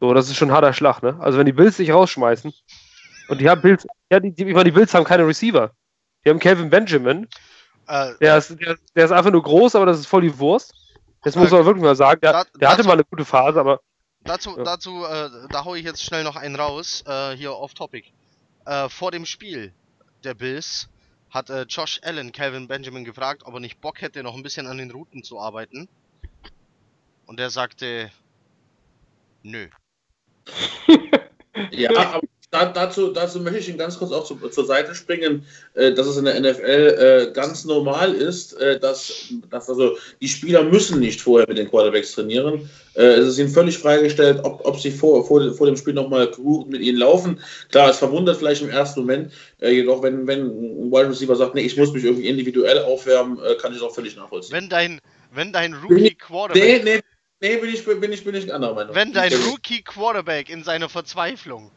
So, das ist schon ein harter Schlag, ne? Also wenn die Bills sich rausschmeißen und die haben Bills, ja, die, die, die Bills haben keine Receiver. Wir haben Kevin Benjamin. Äh, der, ist, der, der, ist einfach nur groß, aber das ist voll die Wurst. Das muss man wirklich mal sagen. Der, der hatte mal eine gute Phase, aber. Dazu, ja. dazu äh, da hau ich jetzt schnell noch einen raus, äh, hier off topic. Äh, vor dem Spiel der Bills hat äh, Josh Allen Calvin Benjamin gefragt, ob er nicht Bock hätte, noch ein bisschen an den Routen zu arbeiten. Und er sagte, nö. Ja, aber da, dazu, dazu möchte ich Ihnen ganz kurz auch zu, zur Seite springen, äh, dass es in der NFL äh, ganz normal ist, äh, dass, dass also die Spieler müssen nicht vorher mit den Quarterbacks trainieren. Äh, es ist ihnen völlig freigestellt, ob, ob sie vor, vor, vor dem Spiel nochmal mit ihnen laufen. Klar, es verwundert vielleicht im ersten Moment, äh, jedoch wenn, wenn ein Wide Receiver sagt, nee, ich muss mich irgendwie individuell aufwärmen, äh, kann ich es auch völlig nachvollziehen. Wenn dein, wenn dein Rookie Quarterback... Nee, nee, nee, bin ich, bin ich, bin ich anderer Meinung. Wenn dein Rookie Quarterback in seiner Verzweiflung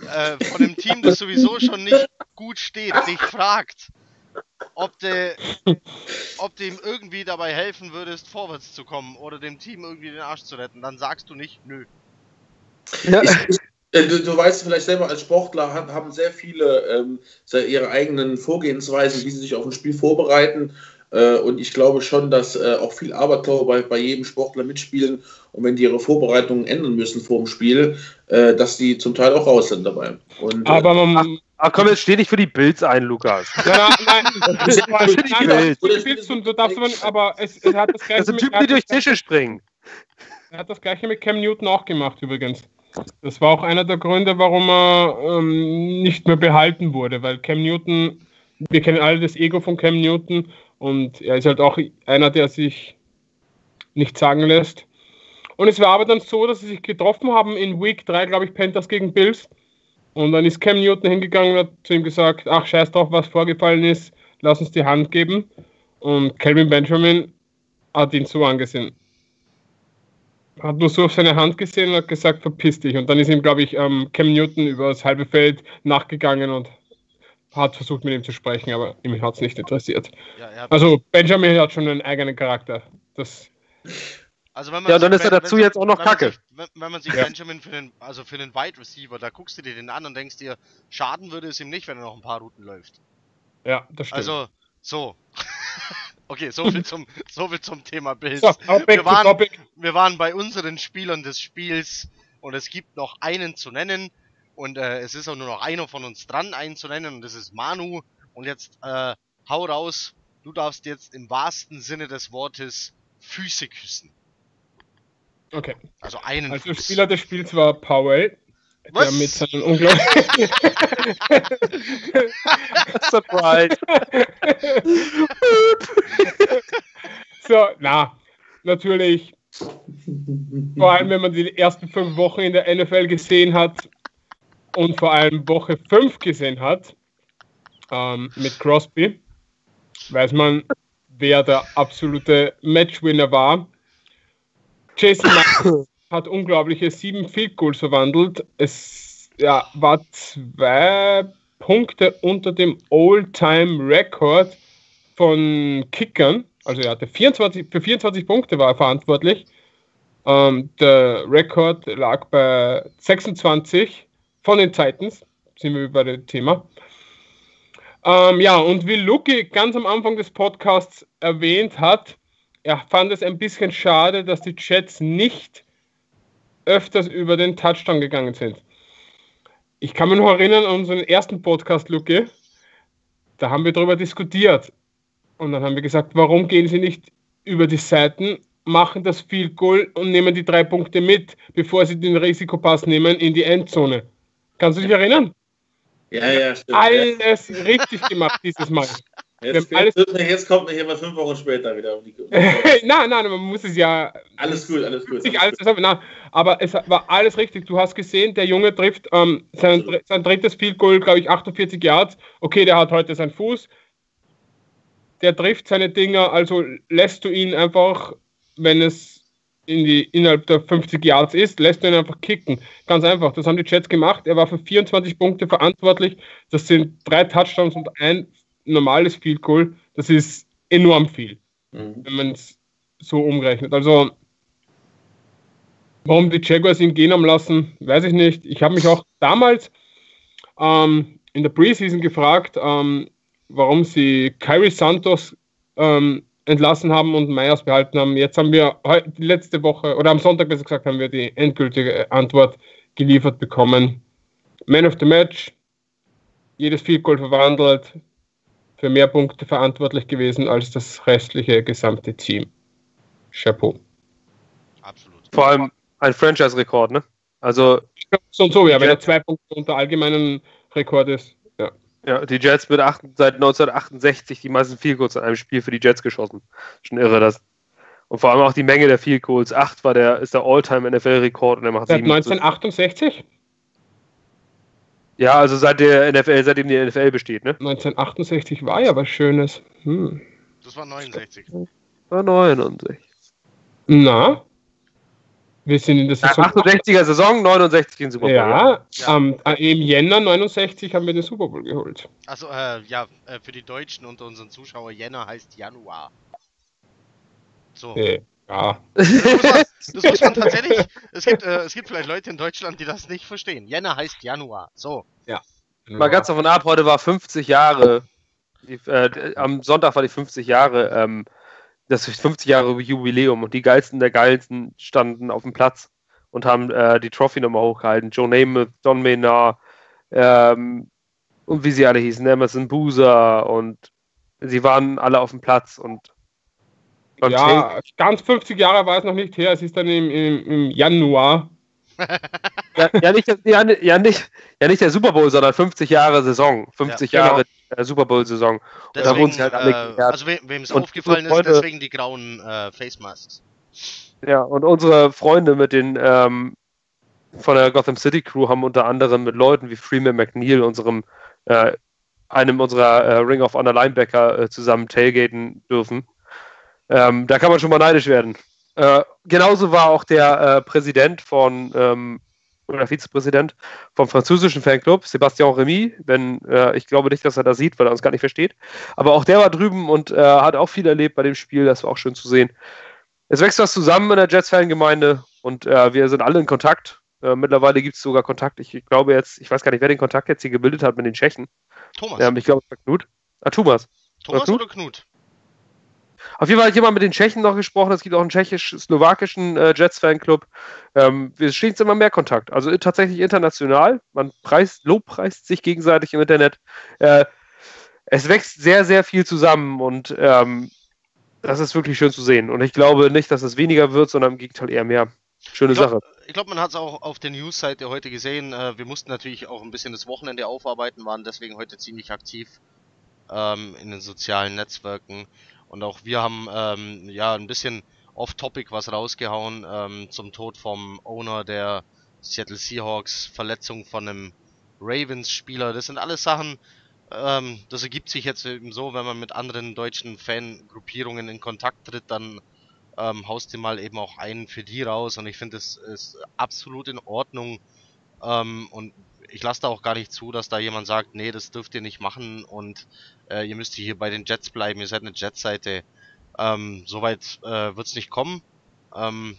äh, von dem Team, das sowieso schon nicht gut steht, dich fragt, ob du, ob ihm irgendwie dabei helfen würdest, vorwärts zu kommen oder dem Team irgendwie den Arsch zu retten, dann sagst du nicht nö. Ja. Ich, äh, du, du, weißt vielleicht selber, als Sportler haben sehr viele ähm, ihre eigenen Vorgehensweisen, wie sie sich auf ein Spiel vorbereiten. Äh, und ich glaube schon, dass äh, auch viel Aberglaube bei, bei jedem Sportler mitspielen. Und wenn die ihre Vorbereitungen ändern müssen vor dem Spiel, äh, dass die zum Teil auch raus sind dabei. Und, aber man, Ach komm, jetzt steh nicht für die Bills ein, Lukas. Ja, nein, das ist für die Bills. Bills. Du darfst aber, aber es, es hat das gleiche. Das sind Typen, die durch Tische springen. Er hat das gleiche mit Cam Newton auch gemacht, übrigens. Das war auch einer der Gründe, warum er ähm, nicht mehr behalten wurde, weil Cam Newton, wir kennen alle das Ego von Cam Newton und er ist halt auch einer, der sich nicht sagen lässt. Und es war aber dann so, dass sie sich getroffen haben in Week 3, glaube ich, Panthers gegen Bills. Und dann ist Cam Newton hingegangen und hat zu ihm gesagt, ach scheiß drauf, was vorgefallen ist, lass uns die Hand geben. Und Calvin Benjamin hat ihn so angesehen. Hat nur so auf seine Hand gesehen und hat gesagt, verpiss dich. Und dann ist ihm, glaube ich, ähm, Cam Newton über das halbe Feld nachgegangen und hat versucht mit ihm zu sprechen, aber ihm hat es nicht interessiert. Ja, also Benjamin hat schon einen eigenen Charakter. Das also wenn man ja, dann ist er dazu jetzt auch noch wenn Kacke. Man sich, wenn, wenn, man sich ja. Benjamin für den, also für den Wide Receiver, da guckst du dir den an und denkst dir, schaden würde es ihm nicht, wenn er noch ein paar Routen läuft. Ja, das stimmt. Also, so. okay, so viel zum, so viel zum Thema Bild. So, wir, waren, wir waren bei unseren Spielern des Spiels und es gibt noch einen zu nennen. Und äh, es ist auch nur noch einer von uns dran, einen zu nennen, und das ist Manu. Und jetzt äh, hau raus, du darfst jetzt im wahrsten Sinne des Wortes Füße küssen. Okay. Also einen Also Fuß. Spieler des Spiels war Powell. Was? Der mit seinen unglaublichen. Surprise. so, na, natürlich. Vor allem, wenn man die ersten fünf Wochen in der NFL gesehen hat, und vor allem Woche 5 gesehen hat, ähm, mit Crosby, weiß man, wer der absolute Matchwinner war. Jason hat unglaubliche sieben Field Goals verwandelt. Es ja, war zwei Punkte unter dem All-Time-Record von Kickern. Also er hatte 24, für 24 Punkte war er verantwortlich. Ähm, der Rekord lag bei 26 von den Titans. Sind wir bei dem Thema. Ähm, ja, und wie Luki ganz am Anfang des Podcasts erwähnt hat, er fand es ein bisschen schade, dass die Jets nicht öfters über den Touchdown gegangen sind. Ich kann mich noch erinnern an unseren ersten Podcast, Luki. Da haben wir darüber diskutiert. Und dann haben wir gesagt, warum gehen sie nicht über die Seiten, machen das Field Goal und nehmen die drei Punkte mit, bevor sie den Risikopass nehmen in die Endzone. Kannst du dich erinnern? Ja, ja, stimmt. Alles ja. richtig gemacht dieses Mal. Jetzt, alles- jetzt, jetzt kommt mir hier mal fünf Wochen später wieder um die nein, nein, man muss es ja Alles gut, alles gut. sich alles zusammen. Na, aber es war alles richtig. Du hast gesehen, der Junge trifft ähm, sein, sein drittes Field Goal, glaube ich, 48 Yards. Okay, der hat heute seinen Fuß. Der trifft seine Dinger, also lässt du ihn einfach, wenn es in die, innerhalb der 50 Yards ist, lässt du ihn einfach kicken. Ganz einfach. Das haben die Jets gemacht. Er war für 24 Punkte verantwortlich. Das sind drei Touchdowns und ein normales Field Goal. Das ist enorm viel Mhm. wenn man es so umrechnet. Also, warum die Jaguars ihn gehen haben lassen, weiß ich nicht. Ich habe mich auch damals ähm, in der Preseason gefragt, ähm, warum sie Kyrie Santos ähm, entlassen haben und Myers behalten haben. Jetzt haben wir letzte Woche, oder am Sonntag besser gesagt, haben wir die endgültige Antwort geliefert bekommen. Man of the Match, jedes Field Goal verwandelt, für mehr Punkte verantwortlich gewesen als das restliche gesamte Team. Chapeau. Absolut. Vor allem ein Franchise-Rekord, ne? Also, So und so, ja, wenn er zwei Punkte unter allgemeinen Rekord ist. Ja. die Jets mit acht, seit 1968 die meisten Field Goals in einem Spiel für die Jets geschossen. Schon irre, das. Und vor allem auch die Menge der Field Goals. Acht war der, ist der All-Time NFL-Rekord und er macht Seit sieben. 1968? Ja, also seit der NFL, seitdem die NFL besteht, ne? 1968 war ja was Schönes. Hm. Das war 69. War 69. Na? Wir sind in der Ja, Saison. 68er Saison, 69 in Super Bowl. Ja, Ja. am- äh, im Jänner 69 haben wir den Super Bowl geholt. Also, äh, ja, äh, für die Deutschen unter unseren Zuschauer, Jänner heißt Januar. So. Äh, ja. Das muss man, das muss man tatsächlich. Es gibt, äh, es gibt vielleicht Leute in Deutschland, die das nicht verstehen. Jänner heißt Januar. So. Mal ganz davon ab, heute war 50 Jahre. Die, äh, am Sonntag war die 50 Jahre, ähm, das 50 Jahre Jubiläum und die geilsten der geilsten standen auf dem Platz und haben äh, die Trophy nochmal hochgehalten. Joe Namath, Don Maynard ähm, und wie sie alle hießen, Emerson Boozer und sie waren alle auf dem Platz und Ja, ganz 50 Jahre war es noch nicht her. Es ist dann im, im, im Januar. Ja, ja, nicht, ja, ja, nicht, ja, nicht der Super Bowl, sondern 50 Jahre Saison. 50 Ja, Jahre äh, Super Bowl-Saison. da Deswegen, wurden sie halt alle äh, also, we wem es Und aufgefallen ist, deswegen die grauen äh, Face Masks. Ja, und unsere Freunde mit den ähm, von der Gotham City Crew haben unter anderem mit Leuten wie Freeman McNeil, unserem äh, einem unserer äh, Ring of Honor Linebacker äh, zusammen tailgaten dürfen. Ähm, da kann man schon mal neidisch werden. Äh, genauso war auch der äh, Präsident von ähm, oder Vizepräsident vom französischen Fanclub, Sebastian Remy, wenn äh, ich glaube nicht, dass er das sieht, weil er uns gar nicht versteht. Aber auch der war drüben und äh, hat auch viel erlebt bei dem Spiel, das war auch schön zu sehen. Es wächst was zusammen in der Jets-Fangemeinde und äh, wir sind alle in Kontakt. Äh, mittlerweile gibt es sogar Kontakt. Ich glaube jetzt, ich weiß gar nicht, wer den Kontakt jetzt hier gebildet hat mit den Tschechen. Thomas. Ähm, ich glaube, Knut. Ah, Thomas. Thomas Knut? oder Knut? Auf jeden Fall hat jemand mit den Tschechen noch gesprochen. Es gibt auch einen tschechisch-slowakischen äh, Jets-Fanclub. Ähm, wir stehen jetzt immer mehr Kontakt. Also tatsächlich international. Man preist, lobpreist sich gegenseitig im Internet. Äh, es wächst sehr, sehr viel zusammen und ähm, das ist wirklich schön zu sehen. Und ich glaube nicht, dass es weniger wird, sondern im Gegenteil eher mehr. Schöne Ich glaub- Sache. Ich glaube, man hat es auch auf der News-Seite heute gesehen. Äh, wir mussten natürlich auch ein bisschen das Wochenende aufarbeiten, waren deswegen heute ziemlich aktiv ähm, in den sozialen Netzwerken. Und auch wir haben ähm, ja ein bisschen off-topic was rausgehauen ähm, zum Tod vom Owner der Seattle Seahawks, Verletzung von einem Ravens-Spieler. Das sind alles Sachen, ähm, das ergibt sich jetzt eben so, wenn man mit anderen deutschen Fangruppierungen in Kontakt tritt, dann ähm, haust dir mal eben auch einen für die raus und ich finde, das ist absolut in Ordnung ähm, und ich lasse da auch gar nicht zu, dass da jemand sagt, nee, das dürft ihr nicht machen und äh, ihr müsst hier bei den Jets bleiben, ihr seid eine Jets-Seite. Ähm, Soweit äh, wird es nicht kommen. Ähm,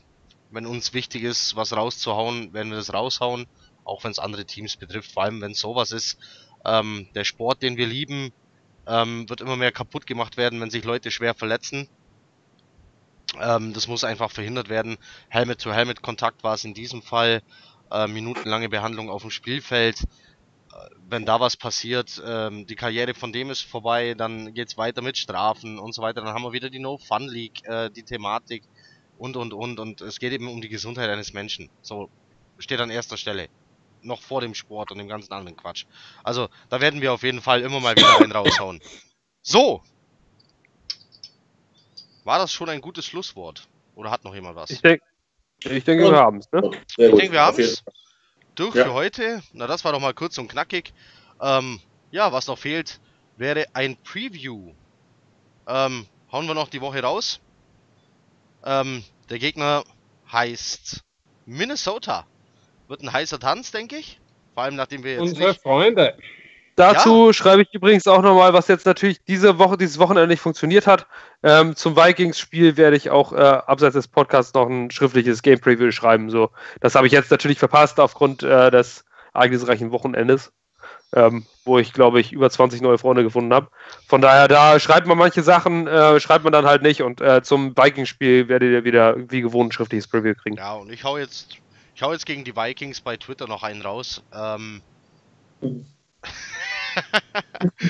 wenn uns wichtig ist, was rauszuhauen, werden wir das raushauen, auch wenn es andere Teams betrifft, vor allem wenn es sowas ist. Ähm, der Sport, den wir lieben, ähm, wird immer mehr kaputt gemacht werden, wenn sich Leute schwer verletzen. Ähm, das muss einfach verhindert werden. Helmet-to-Helmet-Kontakt war es in diesem Fall. Äh, minutenlange Behandlung auf dem Spielfeld. Äh, wenn da was passiert, ähm, die Karriere von dem ist vorbei, dann geht's weiter mit Strafen und so weiter. Dann haben wir wieder die No-Fun-League, äh, die Thematik und und und. Und es geht eben um die Gesundheit eines Menschen. So steht an erster Stelle. Noch vor dem Sport und dem ganzen anderen Quatsch. Also, da werden wir auf jeden Fall immer mal wieder einen raushauen. So, war das schon ein gutes Schlusswort? Oder hat noch jemand was? Ich denke, ich denke, Und- wir haben es. Ne? Ich denke, wir haben es durch Ja. für heute. Na, das war doch mal kurz und knackig. Ähm, ja, was noch fehlt, wäre ein Preview. Ähm, hauen wir noch die Woche raus. Ähm, der Gegner heißt Minnesota. Wird ein heißer Tanz, denke ich. Vor allem, nachdem wir jetzt Unsere nicht... Freunde. Dazu schreibe ich übrigens auch nochmal, was jetzt natürlich diese Woche, dieses Wochenende nicht funktioniert hat. Ähm, zum Vikings-Spiel werde ich auch äh, abseits des Podcasts noch ein schriftliches Game Preview schreiben. So, das habe ich jetzt natürlich verpasst aufgrund äh, des ereignisreichen Wochenendes, ähm, wo ich glaube ich über 20 neue Freunde gefunden habe. Von daher, da schreibt man manche Sachen, äh, schreibt man dann halt nicht. Und äh, zum Vikings-Spiel werdet ihr wieder wie gewohnt ein schriftliches Preview kriegen. Ja, und ich hau jetzt... Ich hau jetzt gegen die Vikings bei Twitter noch einen raus. Ähm,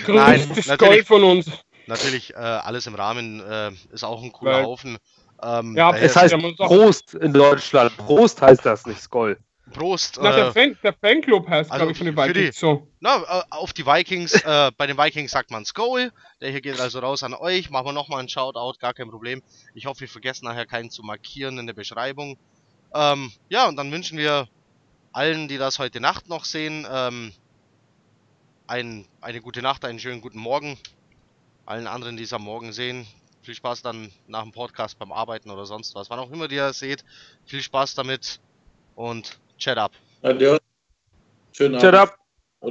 Nein, Größtes natürlich. Gold von uns. natürlich äh, alles im Rahmen. Äh, ist auch ein cooler Weil- Haufen. Ähm, Ja, Es heißt Prost in Deutschland. Prost heißt das nicht, Skoll. Prost. Na, der, Äh, Fan, der Fanclub heißt, also glaube ich, von den für die- Vikings so. na, äh, auf die Vikings. äh, bei den Vikings sagt man Skull. Der hier geht also raus an euch. Machen wir nochmal einen Shoutout, gar kein Problem. Ich hoffe, wir vergessen nachher keinen zu markieren in der Beschreibung. Ähm, ja, und dann wünschen wir allen, die das heute Nacht noch sehen, ähm, ein, eine gute Nacht, einen schönen guten Morgen. Allen anderen, die es am Morgen sehen, viel Spaß dann nach dem Podcast beim Arbeiten oder sonst was. Wann auch immer ihr es seht, viel Spaß damit und chat up. Adios. Schönen Abend. up.